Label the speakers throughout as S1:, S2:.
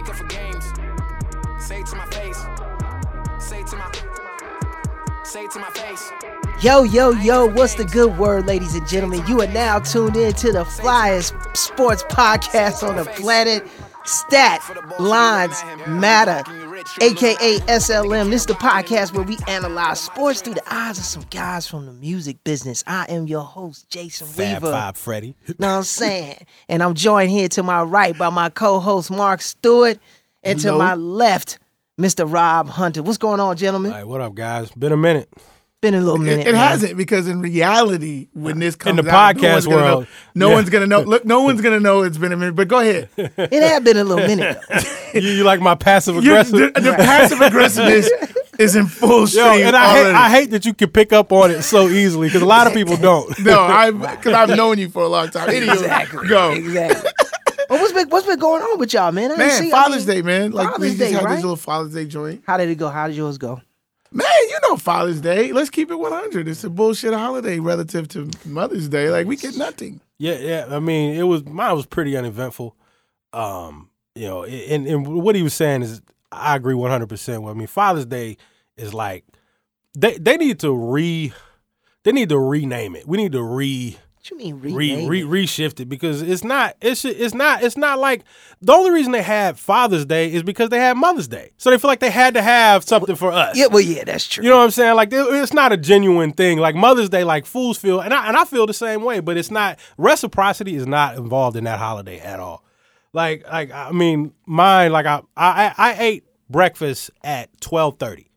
S1: ain't good for games. Say to my face. Say to my. Say to my face.
S2: Yo, yo, yo, what's the good word, ladies and gentlemen? You are now tuned in to the flyest sports podcast on the planet. Stat Lines Matter, aka SLM. This is the podcast where we analyze sports through the eyes of some guys from the music business. I am your host, Jason
S3: Fab
S2: Weaver.
S3: Five Freddy.
S2: Know what I'm saying? And I'm joined here to my right by my co-host Mark Stewart, and to
S4: Hello.
S2: my left, Mr. Rob Hunter. What's going on, gentlemen?
S3: All right, what up, guys? Been a minute.
S2: Been a little minute.
S4: It, it hasn't because in reality, when this comes in
S3: the
S4: out, no
S3: podcast
S4: one's gonna know-
S3: world,
S4: no
S3: yeah.
S4: one's gonna know. Look, no one's gonna know it's been a minute. But go ahead.
S2: It had been a little minute.
S3: You, you like my passive aggressive?
S4: the, the passive aggressiveness is in full
S3: Yo,
S4: stream
S3: and I hate. I hate that you can pick up on it so easily because a lot of people don't.
S4: no, I because I've known you for a long time. Anywho,
S2: Exactly.
S4: Go.
S2: Exactly. well, what's been what's been going on with y'all, man? I ain't
S4: Man,
S2: see- I
S4: Father's
S2: mean,
S4: Day, man. Like we
S2: Father's
S4: just
S2: Day,
S4: had
S2: right?
S4: this little Father's Day joint.
S2: How did it go? How did yours go?
S4: Man, you know Father's Day. Let's keep it 100. It's a bullshit holiday relative to Mother's Day. Like we get nothing.
S3: Yeah, yeah. I mean, it was mine was pretty uneventful. Um, you know, and, and what he was saying is, I agree one hundred percent. I mean, Father's Day is like they they need to re they need to rename it. We need to re
S2: What you mean
S3: re, re
S2: it?
S3: reshift it because it's not it's it's not it's not like the only reason they had Father's Day is because they had Mother's Day, so they feel like they had to have something for us.
S2: Yeah, well, yeah, that's true.
S3: You know what I'm saying? Like it's not a genuine thing. Like Mother's Day, like fools feel, and I and I feel the same way. But it's not reciprocity is not involved in that holiday at all. Like like I mean, mine like I I I ate breakfast at twelve thirty.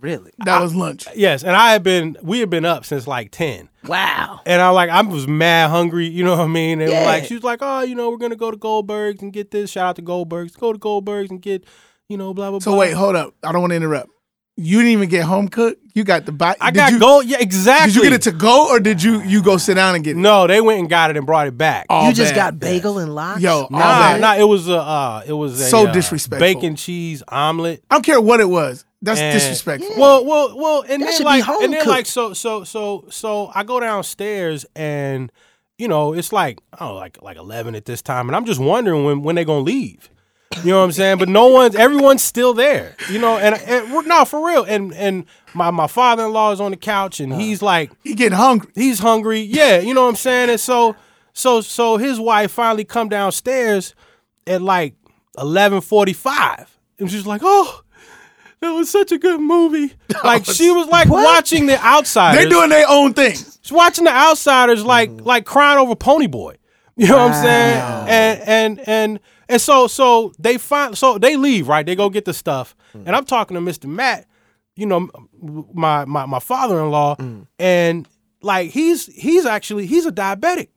S2: really?
S4: That was lunch.
S3: Yes, and I had been we had been up since like ten.
S2: Wow.
S3: And I like I was mad hungry, you know what I mean? And
S2: Yeah.
S3: like she was like, oh, you know, we're gonna go to Goldberg's and get this. Shout out to Goldberg's. Go to Goldberg's and get, you know, blah blah
S4: So
S3: blah.
S4: wait, hold up. I don't want to interrupt. You didn't even get home cooked. You got the bite.
S3: I
S4: did
S3: got
S4: you,
S3: gold. Yeah, exactly.
S4: Did you get it to go, or did you you go sit down and get it?
S3: No, they went and got it and brought it back.
S4: All
S2: you just
S4: bad.
S2: got bagel and lox?
S4: Yo,
S3: Nah,
S4: bad.
S3: nah, it was a uh, it was a
S4: So
S3: uh,
S4: disrespectful.
S3: bacon cheese omelet.
S4: I don't care what it was. That's
S3: and-
S4: disrespectful.
S3: Well, well, well, and
S2: That
S3: then
S2: should be
S3: like,
S2: home
S3: and then
S2: cooked.
S3: like, so, so, so, so, I go downstairs and you know it's like oh, like like eleven at this time, and I'm just wondering when when they gonna leave. You know what I'm saying? But no one's, everyone's still there. You know, and, and we're- no, for real. And and my my father in law is on the couch, and he's uh, like,
S4: You getting hungry?
S3: he's hungry. Yeah, you know what I'm saying? And so so so his wife finally come downstairs at like 11:45. And she's like, "Oh, that was such a good movie." Like she was like watching the outsiders.
S4: They're doing their own thing.
S3: She's watching the outsiders like mm-hmm. like crying over Pony Boy. You know what I'm saying? And and and and so so they find so they leave, right? They go get the stuff. Mm. And I'm talking to Mr. Matt, you know, my my my father-in-law, mm. and like he's he's actually he's a diabetic.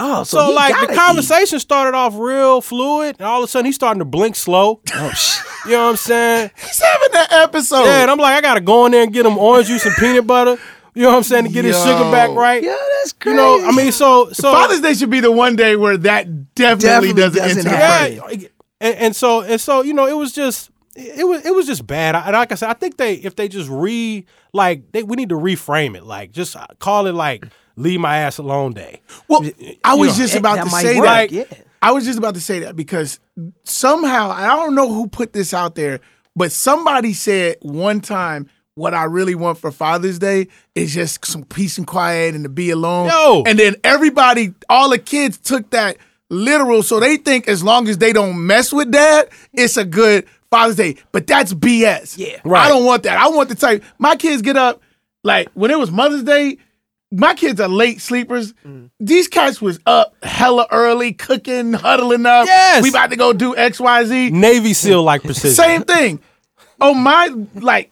S2: Oh, so,
S3: So, like the
S2: eat.
S3: conversation started off real fluid, and all of a sudden he's starting to blink slow.
S2: Oh, shit.
S3: You know what I'm saying?
S4: He's having that episode.
S3: Yeah, and I'm like, I gotta go in there and get him orange juice and peanut butter. You know what I'm saying to get his sugar back right.
S2: Yeah, that's crazy.
S3: You know, I mean, so so
S4: Father's Day should be the one day where that definitely,
S2: Definitely
S4: doesn't,
S2: doesn't
S4: enter.
S2: happen.
S3: yeah, and, and so and so you know it was just it was it was just bad. I, like I said, I think they if they just re like they we need to reframe it like just uh, call it like leave my ass alone day.
S4: Well, I was
S3: know,
S4: just
S2: that-
S4: about
S2: that
S4: to
S2: might
S4: say
S2: work,
S4: that.
S2: yeah.
S4: I was just about to say that because somehow I don't know who put this out there, but somebody said one time what I really want for Father's Day is just some peace and quiet and to be alone.
S3: Yo.
S4: And then everybody, all the kids took that literal, so they think as long as they don't mess with dad, it's a good Father's Day. But that's BS.
S2: Yeah.
S3: Right.
S4: I don't want that. I want the type my kids get up like when it was Mother's Day. My kids are late sleepers.
S3: Mm.
S4: These cats was up hella early, cooking, huddling up.
S3: Yes.
S4: We about to go do X, Y, Z.
S3: Navy SEAL like precision.
S4: Same thing. Oh my like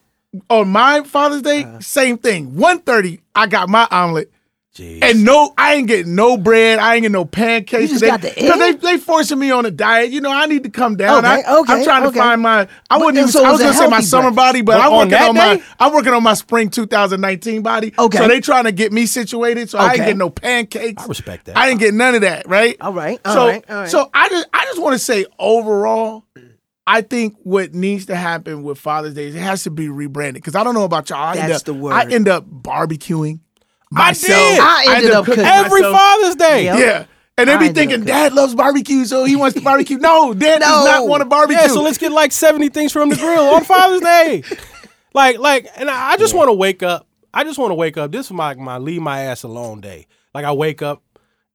S4: on my Father's Day,
S3: Uh-huh.
S4: same thing. 1.30, I got my omelet.
S3: Jeez.
S4: And no, I ain't getting no bread. I ain't getting no pancakes.
S2: You just
S4: they,
S2: got the
S4: Because they, they forcing me on a diet. You know, I need to come down.
S2: Okay,
S4: I,
S2: okay,
S4: I'm trying to
S2: okay.
S4: find my. I wouldn't even.
S2: so
S4: I was gonna say my summer
S2: breakfast.
S4: body, but
S3: But
S4: I'm working
S3: that
S4: on my. I'm working on my spring 2019 body.
S2: Okay.
S4: So they trying to get me situated. So I ain't getting no pancakes.
S3: I respect that.
S4: I ain't getting none of that. Right.
S2: All right, all
S4: so
S2: right, all right.
S4: so I just I just want to say overall. I think what needs to happen with Father's Day is it has to be rebranded. Because I don't know about y'all. I end
S2: That's
S4: up,
S2: the word.
S4: I end up barbecuing
S3: I
S4: myself.
S3: did.
S2: I ended
S4: end
S2: up cooking
S3: Every
S4: myself.
S3: Father's Day.
S2: Yep.
S4: Yeah. And they
S2: I
S4: be thinking. Dad loves barbecue, so he wants to barbecue. No, Dad does not want to barbecue.
S3: Yeah, so let's get like 70 things from the grill on Father's Day. Like, like, and I I just want to wake up. I just want to wake up. This is my my leave my ass alone day. Like I wake up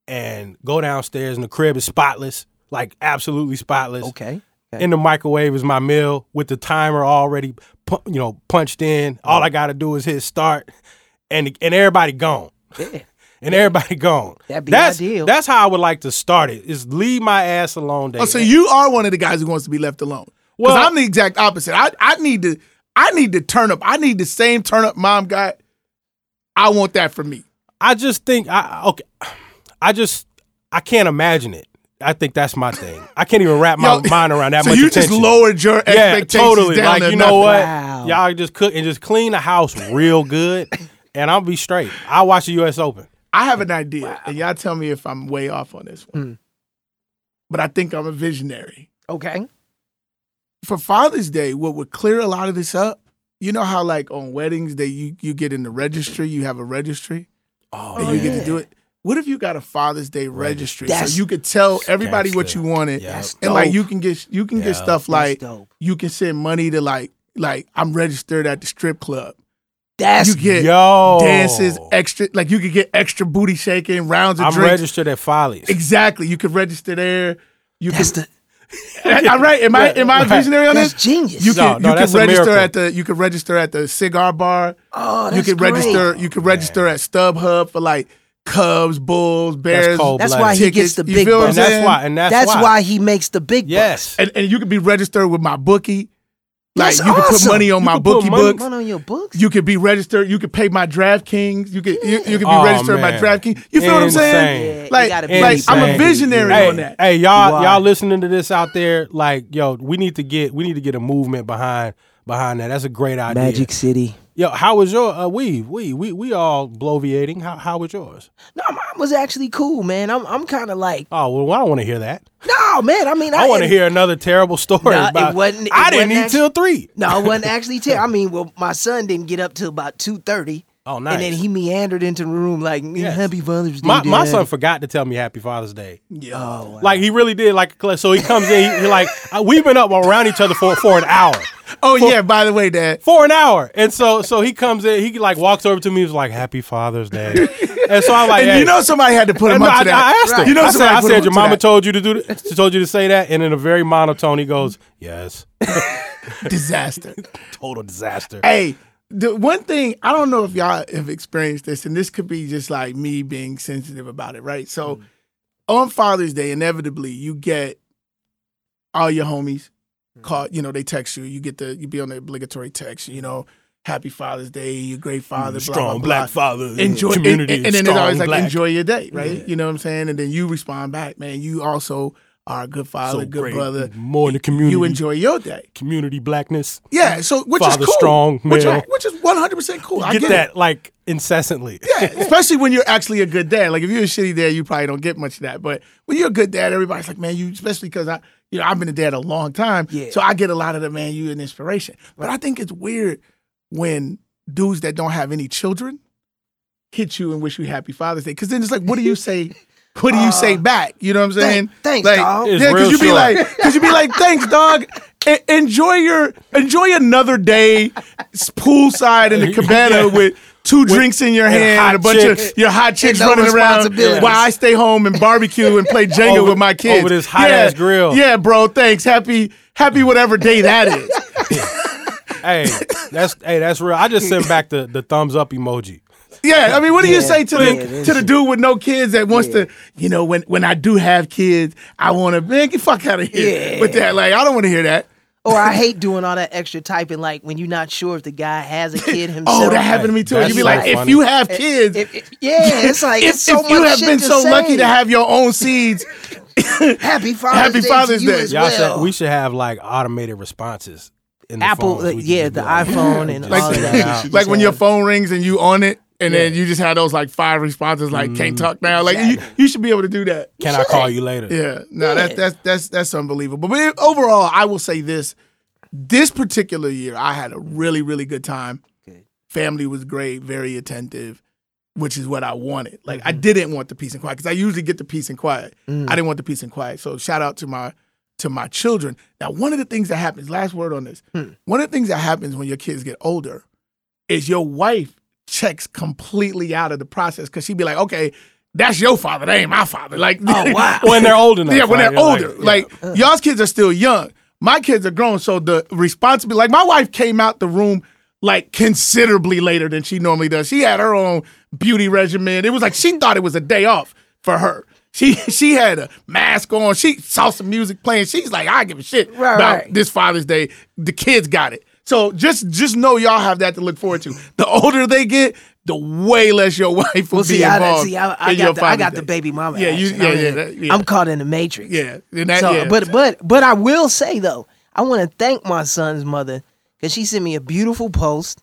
S3: and go downstairs and the crib is spotless, like absolutely spotless.
S2: Okay.
S3: In the microwave is my meal with the timer already, pu- you know, punched in. All I got to do is hit start, and and everybody gone.
S2: Yeah.
S3: And everybody gone.
S2: That'd be
S3: that's,
S2: ideal.
S3: That's how I would like to start it. Is leave my ass alone day.
S4: Oh, so you are one of the guys who wants to be left alone.
S3: Well-
S4: I'm the exact opposite. I, I need to I need to turn up. I need the same turn up mom got. I want that for me.
S3: I just think I okay. I just I can't imagine it. I think that's my thing. I can't even wrap my
S4: Yo,
S3: mind around that
S4: so
S3: much
S4: you
S3: attention.
S4: just lowered your
S3: yeah, totally.
S4: down
S3: Like you know
S4: nothing.
S3: what?
S2: Wow.
S3: Y'all just cook and just clean the house real good, and I'll be straight. I'll watch the U.S. Open.
S4: I have an idea, and y'all tell me if I'm way off on this one.
S2: Hmm.
S4: But I think I'm a visionary.
S2: Okay.
S4: For Father's Day, what would clear a lot of this up? You know how like on weddings they you you get in the registry, you have a registry,
S3: Oh,
S4: and you get to do it. What if you got a Father's Day registry
S2: That's-
S4: so you could tell everybody what
S3: the-
S4: you wanted,
S3: yeah.
S2: That's
S4: and like you can get you can
S3: Yeah,
S4: get stuff
S2: That's
S4: like
S2: dope.
S4: you can send money to like like I'm registered at the strip club.
S2: That's
S4: you get
S3: Yo.
S4: dances extra like you could get extra booty shaking rounds of
S3: I'm
S4: drinks.
S3: registered at Follies.
S4: Exactly, you could register there. You
S2: that's
S4: could.
S2: the
S4: I'm right. Am I am I a
S3: right.
S4: visionary on
S2: that's
S4: this?
S2: genius.
S4: You can
S3: no,
S4: you can register at the you can register at the cigar bar.
S2: oh, that's
S4: you
S2: that's
S4: can
S2: great.
S4: register you can register at StubHub for like Cubs, Bulls, Bears.
S3: cold.
S2: That's why he
S4: tickets.
S2: gets the big
S4: feel
S3: and
S2: bucks.
S3: that's why. And that's,
S2: That's
S3: why.
S2: why he makes the big bucks.
S3: Yes.
S4: And, and you could be registered with my bookie. Like
S2: That's
S4: you could put money on
S3: You
S4: my
S3: could
S4: bookie
S3: money-
S4: books.
S2: One on your books.
S4: You could be registered. You could pay my DraftKings. You could you, you could be
S3: Oh,
S4: registered my
S3: man.
S4: DraftKings. You feel what I'm saying?
S2: Yeah,
S4: Like,
S2: you gotta
S4: like I'm a visionary
S3: hey,
S4: on that.
S3: Hey, y'all,
S2: You are.
S3: y'all listening to this out there? Like, yo, we need to get we need to get a movement behind behind that. That's a great idea.
S2: Magic City.
S3: Yo, how was your uh, we we we we all bloviating? How how was yours?
S2: No, mine was actually cool, man. I'm I'm kind of like,
S3: Oh well, I don't want to hear that.
S2: no, man. I mean,
S3: I want to hear another terrible story
S2: Nah, it wasn't- it
S3: I didn't
S2: wasn't
S3: eat till three.
S2: No, it wasn't actually ten. I mean, well, my son didn't get up till about two thirty.
S3: Oh, nice.
S2: And then he meandered into the room like,
S3: Yes.
S2: "Happy Father's Day."
S3: My my son forgot to tell me Happy Father's Day.
S4: Yeah.
S2: Oh, wow.
S3: Like he really did. Like so, he comes in. He, he like uh, we've been up around each other for for an hour.
S4: Oh yeah. By the way, Dad.
S3: for an hour. And so so he comes in, he like walks over to me, he's like, Happy Father's Day. and so I'm like,
S4: And
S3: hey.
S4: you know somebody had to put him up
S3: I,
S4: to that.
S3: I asked him.
S4: You know
S3: I said, I said
S4: him
S3: your mama
S4: that.
S3: told you to do th- told you to say that, and in a very monotone, he goes, Yes.
S4: disaster.
S3: Total disaster.
S4: Hey, the one thing I don't know if y'all have experienced this, and this could be just like me being sensitive about it, right? So mm. on Father's Day, inevitably you get all your homies mm. call, you know, they text you. You get the you be on the obligatory text, you know, Happy Father's Day, you great mm, father, blah, blah,
S3: Strong
S4: blah.
S3: black father.
S4: Enjoy
S3: community.
S4: and, and then it's always like
S3: black.
S4: enjoy your day, right? You know what I'm saying? And then you respond back, man. You also are a good father,
S3: So
S4: good
S3: great.
S4: brother.
S3: More in the community.
S4: You enjoy your day.
S3: community blackness.
S4: Yeah, so which
S3: Father
S4: is cool.
S3: strong,
S4: which,
S3: male.
S4: is, which is 100 percent cool. I
S3: Get
S4: get
S3: that
S4: it.
S3: like incessantly.
S4: Yeah, especially when you're actually a good dad. Like if you're a shitty dad, you probably don't get much of that. But when you're a good dad, everybody's like, man, you. Especially because I, you know, I've been a dad a long time,
S2: Yeah.
S4: so I get a lot of the man, you an inspiration. But I think it's weird when dudes that don't have any children hit you and wish you happy Father's Day. Because then it's like, what do you say? What do you say back? You know what I'm saying?
S2: Uh, thanks,
S4: like,
S2: dog.
S3: It's
S4: Yeah, because you'd be
S3: short.
S4: like, because you'd be like, thanks, dog. E- enjoy your enjoy another day s- poolside in the cabana
S3: Yeah.
S4: with two drinks in your hand and a bunch
S3: chicks.
S4: of your hot chicks
S2: no
S4: running around while I stay home and barbecue and play Jenga
S3: Over-
S4: with my kids
S3: over this hot
S4: yeah,
S3: ass grill.
S4: Yeah, bro. Thanks. Happy happy whatever day that is.
S3: hey, that's hey, that's real. I just sent back the, the thumbs up emoji.
S4: Yeah, I mean, what do you say to
S2: yeah,
S4: the to the dude with no kids that wants to, you know, when when I do have kids, I want to man get fuck out of here
S2: Yeah.
S4: with that. Like, I don't want to hear that.
S2: Or I hate doing all that extra typing, like when you're not sure if the guy has a kid himself.
S4: Oh, that happened to me too.
S3: That's
S4: You be
S3: so
S4: like, if you have kids,
S2: If- if- yeah, it's like
S4: if,
S2: it's so
S4: if you have
S2: shit
S4: been
S2: to
S4: so lucky to have your own seeds,
S2: Happy Father's Day.
S4: Happy
S2: Day
S4: Father's
S2: to you
S4: Day.
S2: as
S3: Y'all
S2: well.
S3: said we should have like automated responses in the
S2: Apple,
S3: phones.
S2: uh, yeah, the
S3: like-
S2: iPhone and
S3: Just
S2: all that.
S3: it
S2: You
S3: out.
S2: should
S4: like when your phone rings and you on it, and then you just had those like five responses, like can't mm. talk now. Like you,
S2: Exactly.
S4: you should be able to do that.
S3: Can I call you later?
S4: Yeah, no,
S2: Yeah.
S4: that's that's that's that's unbelievable. But it- overall, I will say this: this particular year, I had a really really good time.
S2: Good.
S4: Family was great, very attentive. which is what I wanted. Like I mm-hmm. didn't want the peace and quiet because I usually get the peace and quiet. Mm. I didn't want the peace and quiet. So shout out to my to my children. Now, one of the things that happens, last word on this, hmm. one of the things that happens when your kids get older is your wife checks completely out of the process because she'd be like, okay, that's your father, that ain't my father. Like,
S2: Oh, wow.
S3: When they're old enough.
S4: yeah, when
S3: right?
S4: they're
S3: You're
S4: older.
S3: like,
S4: Like,
S3: yeah.
S4: y'all's kids are still young. My kids are grown, so the responsibility. Like my wife came out the room like considerably later than she normally does. She had her own beauty regimen. It was like she thought it was a day off for her. She she had a mask on. She saw some music playing. She's like, I give a shit
S2: Right,
S4: about
S2: right.
S4: this Father's Day. The kids got it. So just just know y'all have that to look forward to. The older they get, the way less your wife will
S2: Well,
S4: be
S2: see, I,
S4: involved.
S2: see, I, I
S4: in your
S2: got the, I got the baby mama.
S4: Yeah, you, yeah,
S2: I'm,
S4: yeah,
S2: in-
S4: that- yeah.
S2: I'm caught in the matrix.
S4: Yeah, and that,
S2: So,
S4: yeah.
S2: but but but I will say though, I want to thank my son's mother because she sent me a beautiful post.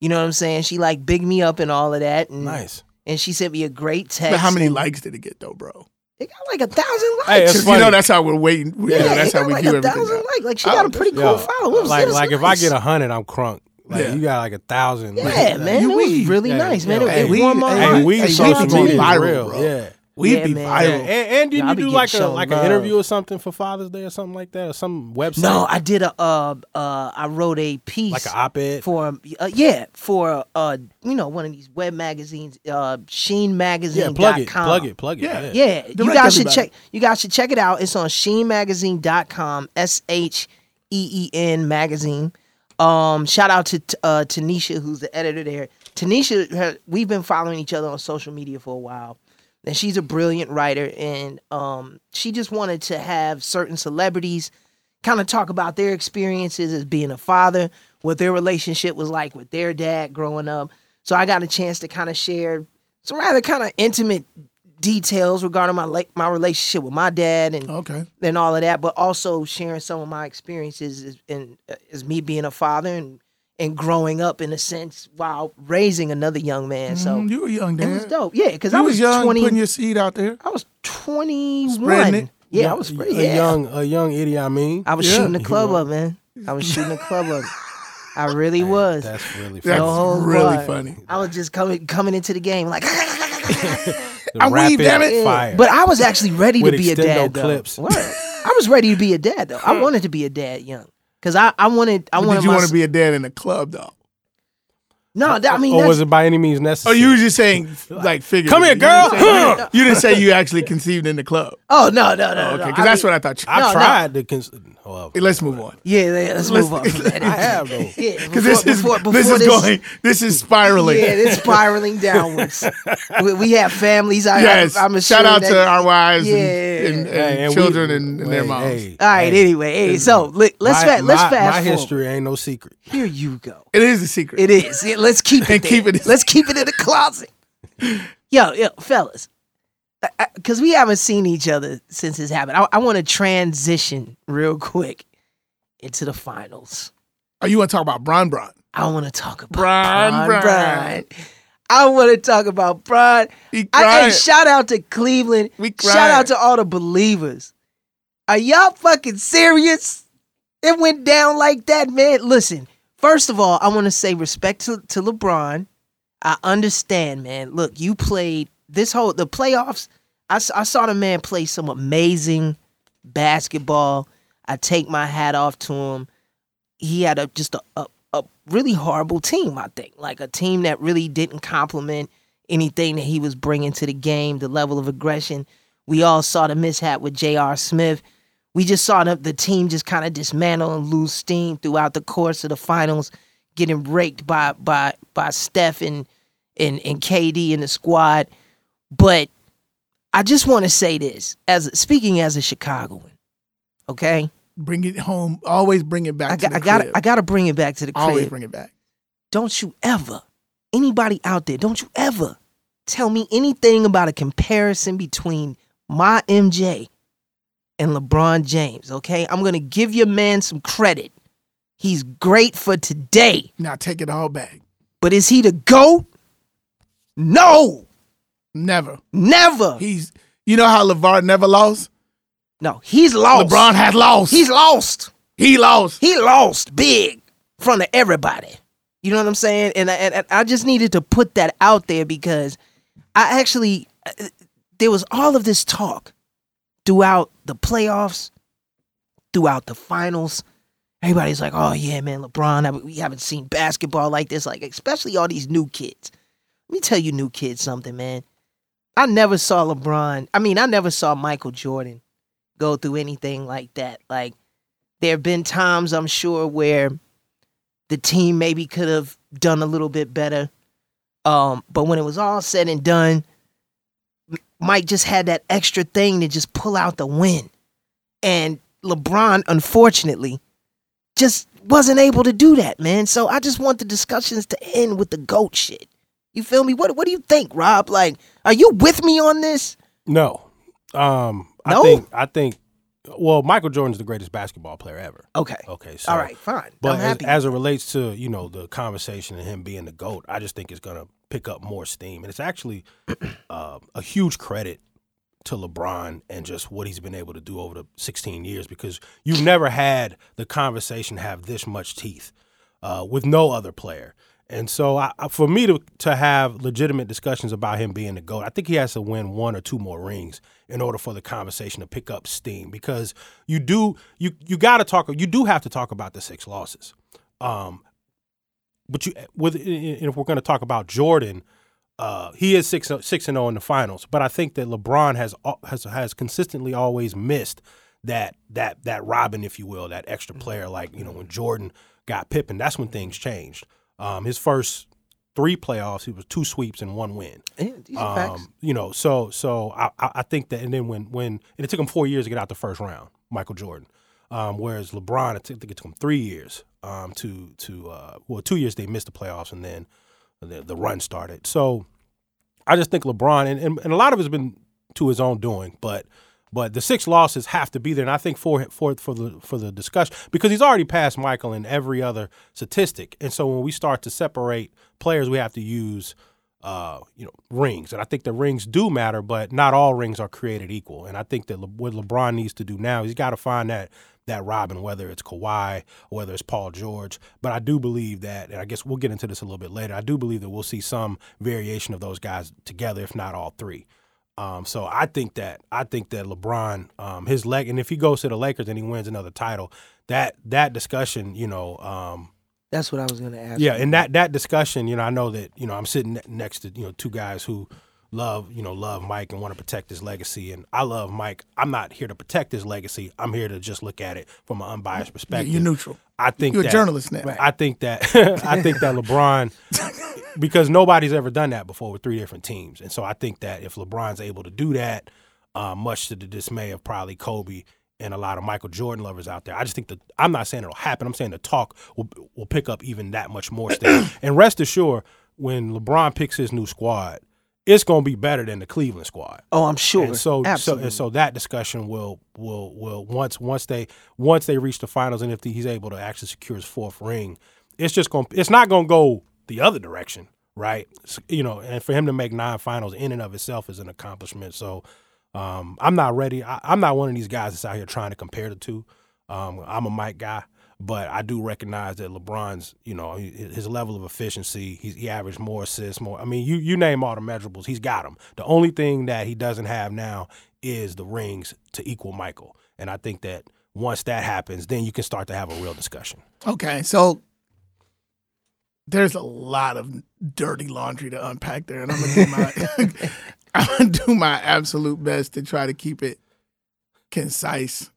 S2: You know what I'm saying? She like big me up and all of that, and
S3: Nice.
S2: and she sent me a great text.
S4: But how many
S2: and
S4: likes did it get though, bro?
S2: It got like a thousand likes.
S3: Hey, it's
S4: 'Cause
S3: funny.
S4: you know that's how we're waiting. we You know,
S2: yeah,
S4: that's
S2: it
S4: how we
S2: like
S4: view
S2: a
S4: everything.
S2: thousand likes. Like she
S4: Oh,
S2: got a oh, pretty cool
S3: Yo,
S2: follow. It
S3: like
S2: it
S3: like if I get a hundred, I'm crunk. Like
S4: Yeah.
S3: you got like a thousand.
S2: yeah,
S3: Like,
S2: man,
S4: you
S2: it was
S4: weed.
S2: really
S3: Yeah,
S2: nice, man.
S3: yeah.
S2: It,
S4: Hey,
S2: it
S4: we-
S2: warmed my
S4: hey,
S2: heart.
S3: Hey, we
S4: Hey,
S3: social
S4: we
S3: media
S4: viral,
S3: real.
S4: bro.
S3: Yeah.
S4: We
S2: Yeah,
S4: be
S2: man.
S3: Yeah,
S4: viral.
S3: and, and did
S2: Yeah, I
S3: you do like a like
S2: love.
S3: an interview or something for Father's Day or something like that or some website?
S2: No, I did a uh uh I wrote a piece
S3: like an op-ed.
S2: for uh, yeah for uh you know one of these web magazines uh Sheen Magazine
S3: yeah, plug it, plug it, plug it.
S4: Yeah.
S3: Yeah.
S2: Yeah, you
S4: Direct
S2: guys should
S4: everybody.
S2: check. You guys should check it out. It's on sheenmagazine.com. S H E E N magazine. Um, shout out to uh, Tanisha, who's the editor there. Tanisha, we've been following each other on social media for a while, and she's a brilliant writer. And um, she just wanted to have certain celebrities kind of talk about their experiences as being a father, what their relationship was like with their dad growing up. So I got a chance to kind of share some rather kind of intimate details regarding my like my relationship with my dad and
S4: Okay.
S2: and all of that, but also sharing some of my experiences as, in, as me being a father and and growing up in a sense while raising another young man. So
S4: Mhm, you were young,
S2: it was dope. Yeah, because I
S4: was
S2: was
S4: young,
S2: twenty.
S4: putting your seed out there.
S2: I was twenty
S4: Spreading
S2: one. Yeah, I was pretty.
S3: a
S2: Yeah.
S3: young a young Idi Amin.
S2: I was
S4: Yeah.
S2: shooting the club up, man. I was shooting the club up. I really was.
S3: That's really
S4: That's
S3: funny.
S2: No whole
S4: really
S2: bar.
S4: funny.
S2: I was just coming coming into the game like,
S4: I'm weed,
S3: rapid
S4: damn it.
S3: Fire.
S2: but I was actually ready to
S3: With
S2: be a dad. Though.
S3: clips.
S2: Word. I was ready to be a dad though. I wanted to be a dad young because I I wanted I
S4: But
S2: wanted
S4: did you want to be a dad in a club though?
S2: no. That, I mean,
S3: or was it by any means
S4: Or
S3: necessary?
S4: Oh, you were just saying like figure.
S3: Come here, girl. Huh.
S4: You didn't say you actually conceived in the club.
S2: Oh no no no oh,
S4: Okay,
S2: no.
S4: because
S2: I
S4: that's
S2: mean-
S4: what I thought. You,
S3: I
S2: No, no.
S3: tried to. Cons- well,
S4: let's move on.
S2: Yeah, yeah, let's move on from that.
S3: I have though.
S2: Yeah,
S4: Because this is
S2: before-
S4: this
S2: before
S4: is going. This is spiraling.
S2: Yeah, it's spiraling downwards. we, we have families. I,
S4: yes.
S2: I, I'm
S4: Shout out
S2: that,
S4: to our wives and-
S2: Yeah.
S4: and, and,
S3: Hey, and we-
S4: children and, and their
S3: hey,
S4: moms.
S3: hey,
S2: All right.
S3: hey.
S2: Anyway, hey, so let, let's
S3: my,
S2: fa- let's
S3: my,
S2: fast
S3: My
S2: forward.
S3: history ain't no secret.
S2: Here you go.
S4: It is a secret.
S2: It is. Yeah, let's keep it.
S4: And keep it-
S2: Let's keep it in the closet. Yo, yo, fellas, because we haven't seen each other since this happened. I, I want to transition real quick into the finals.
S4: Oh, you want to talk about Bron Bron?
S2: I want to talk about
S4: Bron,
S2: Bron.
S4: Bron.
S2: I want to talk about Bron. I, hey, shout out to Cleveland.
S4: We
S2: Shout out to all the believers. Are y'all fucking serious? It went down like that, man. Listen, first of all, I want to say respect to, to LeBron. I understand, man. Look, you played this whole the playoffs. I, I saw the man play some amazing basketball. I take my hat off to him. He had a just a, a, a really horrible team, I think. Like a team that really didn't complement anything that he was bringing to the game, the level of aggression. We all saw the mishap with J.R. Smith. We just saw the, the team just kind of dismantle and lose steam throughout the course of the finals, getting raked by by by Steph and and, and KD and the squad. But I just want to say this as speaking as a Chicagoan, okay?
S4: bring it home. Always bring it back.
S2: I
S4: to
S2: got
S4: the
S2: I got. I got to bring it back to the crib.
S4: Always bring it back.
S2: don't you ever, anybody out there, don't you ever tell me anything about a comparison between my MJ and LeBron James, okay? I'm going to give your man some credit. He's great for today,
S4: Now take it all back.
S2: but is he the GOAT? No,
S4: Never.
S2: never.
S4: He's. You know how Levar never lost.
S2: no, he's lost.
S4: LeBron has lost.
S2: He's lost.
S4: he lost.
S2: He lost big in front of everybody. You know what I'm saying? And I, and I just needed to put that out there because I actually uh, there was all of this talk throughout the playoffs, throughout the finals. Everybody's like, "Oh yeah, man, LeBron. We haven't seen basketball like this. Like, especially all these new kids." Let me tell you, new kids, something, man. I never saw LeBron. I mean, I never saw Michael Jordan go through anything like that. Like, there have been times I'm sure where the team maybe could have done a little bit better. Um, but when it was all said and done, Mike just had that extra thing to just pull out the win. And LeBron, unfortunately, just wasn't able to do that, man. So I just want the discussions to end with the GOAT shit. You feel me? What what do you think, Rob? Like, are you with me on this?
S3: No. Um, I think I think well, Michael Jordan's the greatest basketball player ever.
S2: Okay.
S3: Okay, so
S2: All right, fine.
S3: But as, as it relates to you know the conversation and him being the goat, I just think it's gonna pick up more steam, and it's actually uh, a huge credit to LeBron and just what he's been able to do over the 16 years because you've never had the conversation have this much teeth uh, with no other player. And so, I, for me to to have legitimate discussions about him being the goat, I think he has to win one or two more rings in order for the conversation to pick up steam. Because you do you you got to talk you do have to talk about the six losses. Um, but you with and if we're going to talk about Jordan, uh, he is six six and zero in the finals. But I think that LeBron has has has consistently always missed that that that Robin, if you will, that extra player. Like you know when Jordan got Pippen, that's when things changed. Um, his first three playoffs, he was two sweeps and one win.
S2: Yeah, facts.
S3: Um, you know, so so I, I think that, and then when when and it took him four years to get out the first round, Michael Jordan. Um, whereas LeBron, I think it took him three years um, to to uh, well, two years they missed the playoffs, and then the, the run started. So I just think LeBron, and, and, and a lot of it's been to his own doing, but but the six losses have to be there, and I think for for for the for the discussion because he's already passed Michael in every other statistic, and so when we start to separate players, we have to use uh, you know rings, and I think the rings do matter, but not all rings are created equal, and I think that Le- what LeBron needs to do now, he's got to find that that Robin, whether it's Kawhi whether it's Paul George. But I do believe that, and I guess we'll get into this a little bit later. I do believe that we'll see some variation of those guys together, if not all three. Um, so I think that I think that LeBron, um, his leg, and if he goes to the Lakers and he wins another title, that that discussion, you know, um,
S2: That's what I was gonna ask.
S3: yeah, and that that discussion, you know, I know that you know I'm sitting next to you know two guys who love you know love Mike and want to protect his legacy, and I love Mike. I'm not here to protect his legacy. I'm here to just look at it from an unbiased perspective.
S4: You're neutral.
S3: I think
S4: You're a
S3: that-
S4: journalist now.
S3: I think that I think that LeBron because nobody's ever done that before with three different teams, and so I think that if LeBron's able to do that, uh, much to the dismay of probably Kobe and a lot of Michael Jordan lovers out there, I just think that I'm not saying it'll happen. I'm saying the talk will will pick up even that much more steam. and rest assured, when LeBron picks his new squad, it's going to be better than the Cleveland squad.
S2: Oh, I'm sure.
S3: And so, so, and so that discussion will will will once once they once they reach the finals, and if he's able to actually secure his fourth ring, it's just going it's not going to go the other direction, right? You know, and for him to make nine finals in and of itself is an accomplishment. So, um, I'm not ready. I, I'm not one of these guys that's out here trying to compare the two. Um, I'm a Mike guy. But I do recognize that LeBron's, you know, his level of efficiency, he, he averaged more assists, more. I mean, you you name all the measurables, he's got them. The only thing that he doesn't have now is the rings to equal Michael. And I think that once that happens, then you can start to have a real discussion.
S4: Okay, so there's a lot of dirty laundry to unpack there, and I'm gonna do my I'm gonna do my absolute best to try to keep it concise,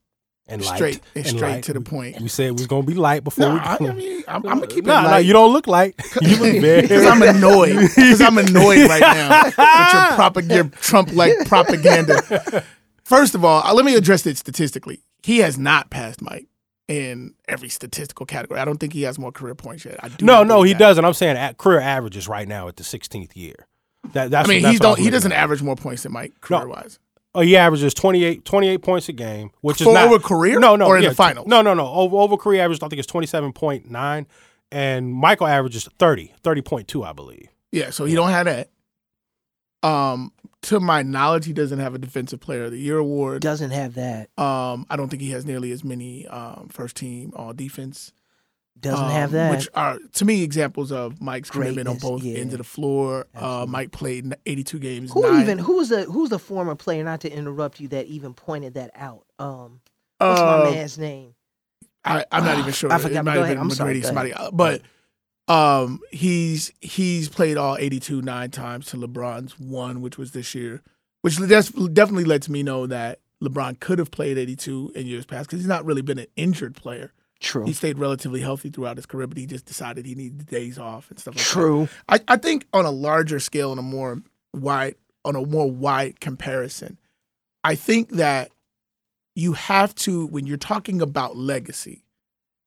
S3: And light,
S4: straight, and straight
S3: light.
S4: to the point.
S3: We said we was gonna be light before
S4: No,
S3: we.
S4: I, I mean, I'm, I'm gonna keep it
S3: Nah, nah,
S4: light.
S3: you don't look light. You look very.
S4: Because I'm annoyed. Because I'm annoyed right now with your, propag- your Trump-like propaganda. First of all, uh, let me address it statistically. He has not passed Mike in every statistical category. I don't think he has more career points yet. I do
S3: no, no, he
S4: that.
S3: doesn't. I'm saying at career averages right now at the 16th year. That, that's
S4: I mean,
S3: that's
S4: he
S3: what
S4: don't.
S3: was
S4: He doesn't
S3: at.
S4: average more points than Mike career wise.
S3: Oh, he averages 28, 28 points a game, which
S4: For
S3: is not
S4: over career
S3: No, no,
S4: or in
S3: yeah,
S4: the finals?
S3: No, no, no. Over, over career average, I think it's twenty seven point nine, and Michael averages 30, 30.2, I believe.
S4: Yeah, so he don't have that. Um, to my knowledge, he doesn't have a Defensive Player of the Year award.
S2: doesn't have that.
S4: Um, I don't think he has nearly as many um, first team all defense.
S2: Doesn't
S4: um,
S2: have that.
S4: which are to me examples of Mike's commitment on both
S2: yeah.
S4: ends of the floor. Uh, Mike played 82 games.
S2: who
S4: nine-
S2: even who was the who's the former player? Not to interrupt you, that even pointed that out. Um, what's my
S4: Uh,
S2: man's name?
S4: I, I'm not even sure.
S2: I forgot,
S4: It might have been
S2: I'm sorry,
S4: somebody, but um, he's he's played all 82 nine times to LeBron's one, which was this year, which that's definitely lets me know that LeBron could have played 82 in years past because he's not really been an injured player.
S2: True.
S4: He stayed relatively healthy throughout his career, but he just decided he needed days off and stuff like that.
S2: True.
S4: I, I think on a larger scale, on a more wide, on a more wide comparison, I think that you have to when you're talking about legacy,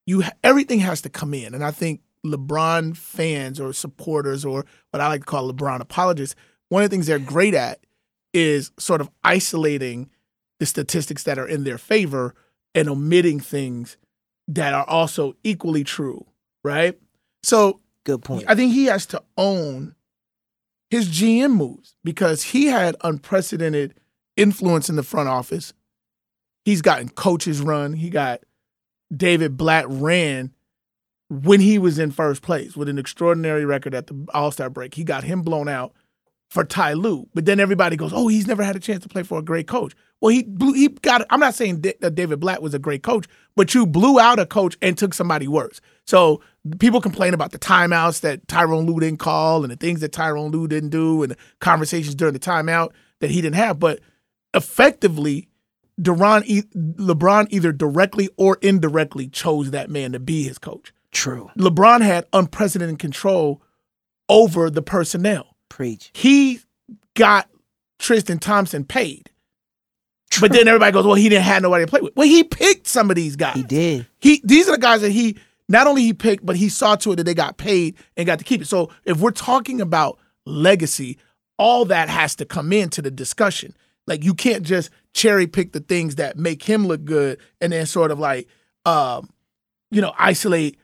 S4: you everything has to come in, and I think LeBron fans or supporters or what I like to call LeBron apologists, one of the things they're great at is sort of isolating the statistics that are in their favor and omitting things that are also equally true, right? So
S2: Good point.
S4: I think he has to own his GM moves because he had unprecedented influence in the front office. He's gotten coaches run. He got David Blatt ran when he was in first place with an extraordinary record at the All Star break. He got him blown out for Ty Lue, but then everybody goes, "Oh, he's never had a chance to play for a great coach." Well, he blew, he got. I'm not saying that David Blatt was a great coach, but you blew out a coach and took somebody worse. So people complain about the timeouts that Tyronn Lue didn't call and the things that Tyronn Lue didn't do and the conversations during the timeout that he didn't have. But effectively, Duran, e- LeBron either directly or indirectly chose that man to be his coach.
S2: True.
S4: LeBron had unprecedented control over the personnel.
S2: Preach.
S4: He got Tristan Thompson paid. But then everybody goes, well, he didn't have nobody to play with. Well, he picked some of these guys.
S2: He did.
S4: He these are the guys that he not only he picked, but he saw to it that they got paid and got to keep it. So if we're talking about legacy, all that has to come into the discussion. Like you can't just cherry pick the things that make him look good and then sort of like um, you know, isolate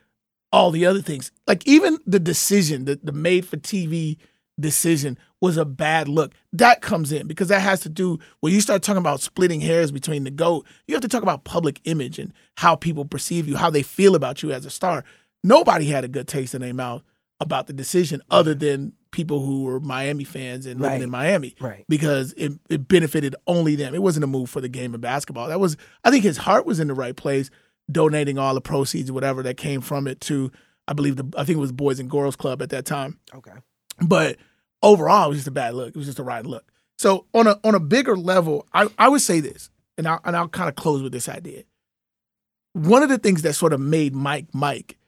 S4: all the other things. Like even the decision, the, the made for TV decision was a bad look. That comes in because that has to do when you start talking about splitting hairs between the GOAT, you have to talk about public image and how people perceive you, how they feel about you as a star. Nobody had a good taste in their mouth about the decision other than people who were Miami fans and living
S2: Right.
S4: in Miami.
S2: Right.
S4: Because it, it benefited only them. It wasn't a move for the game of basketball. That was I think his heart was in the right place, donating all the proceeds or whatever that came from it to I believe the I think it was Boys and Girls Club at that time.
S2: Okay.
S4: But overall, it was just a bad look. It was just a right look. So on a on a bigger level, I, I would say this, and I'll and I'll kind of close with this idea. One of the things that sort of made Mike Mike,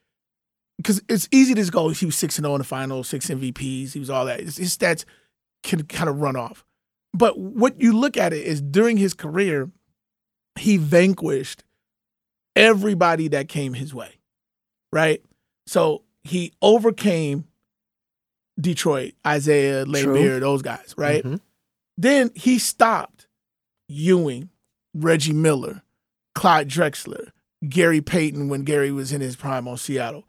S4: because it's easy to just go, oh, he was six and zero in the finals, six MVPs, he was all that. His, his stats can kind of run off. But what you look at it is during his career, he vanquished everybody that came his way, right? So he overcame Detroit, Isiah,
S2: True.
S4: Those guys, right?
S2: Mhm.
S4: Then he stopped Ewing, Reggie Miller, Clyde Drexler, Gary Payton when Gary was in his prime on Seattle.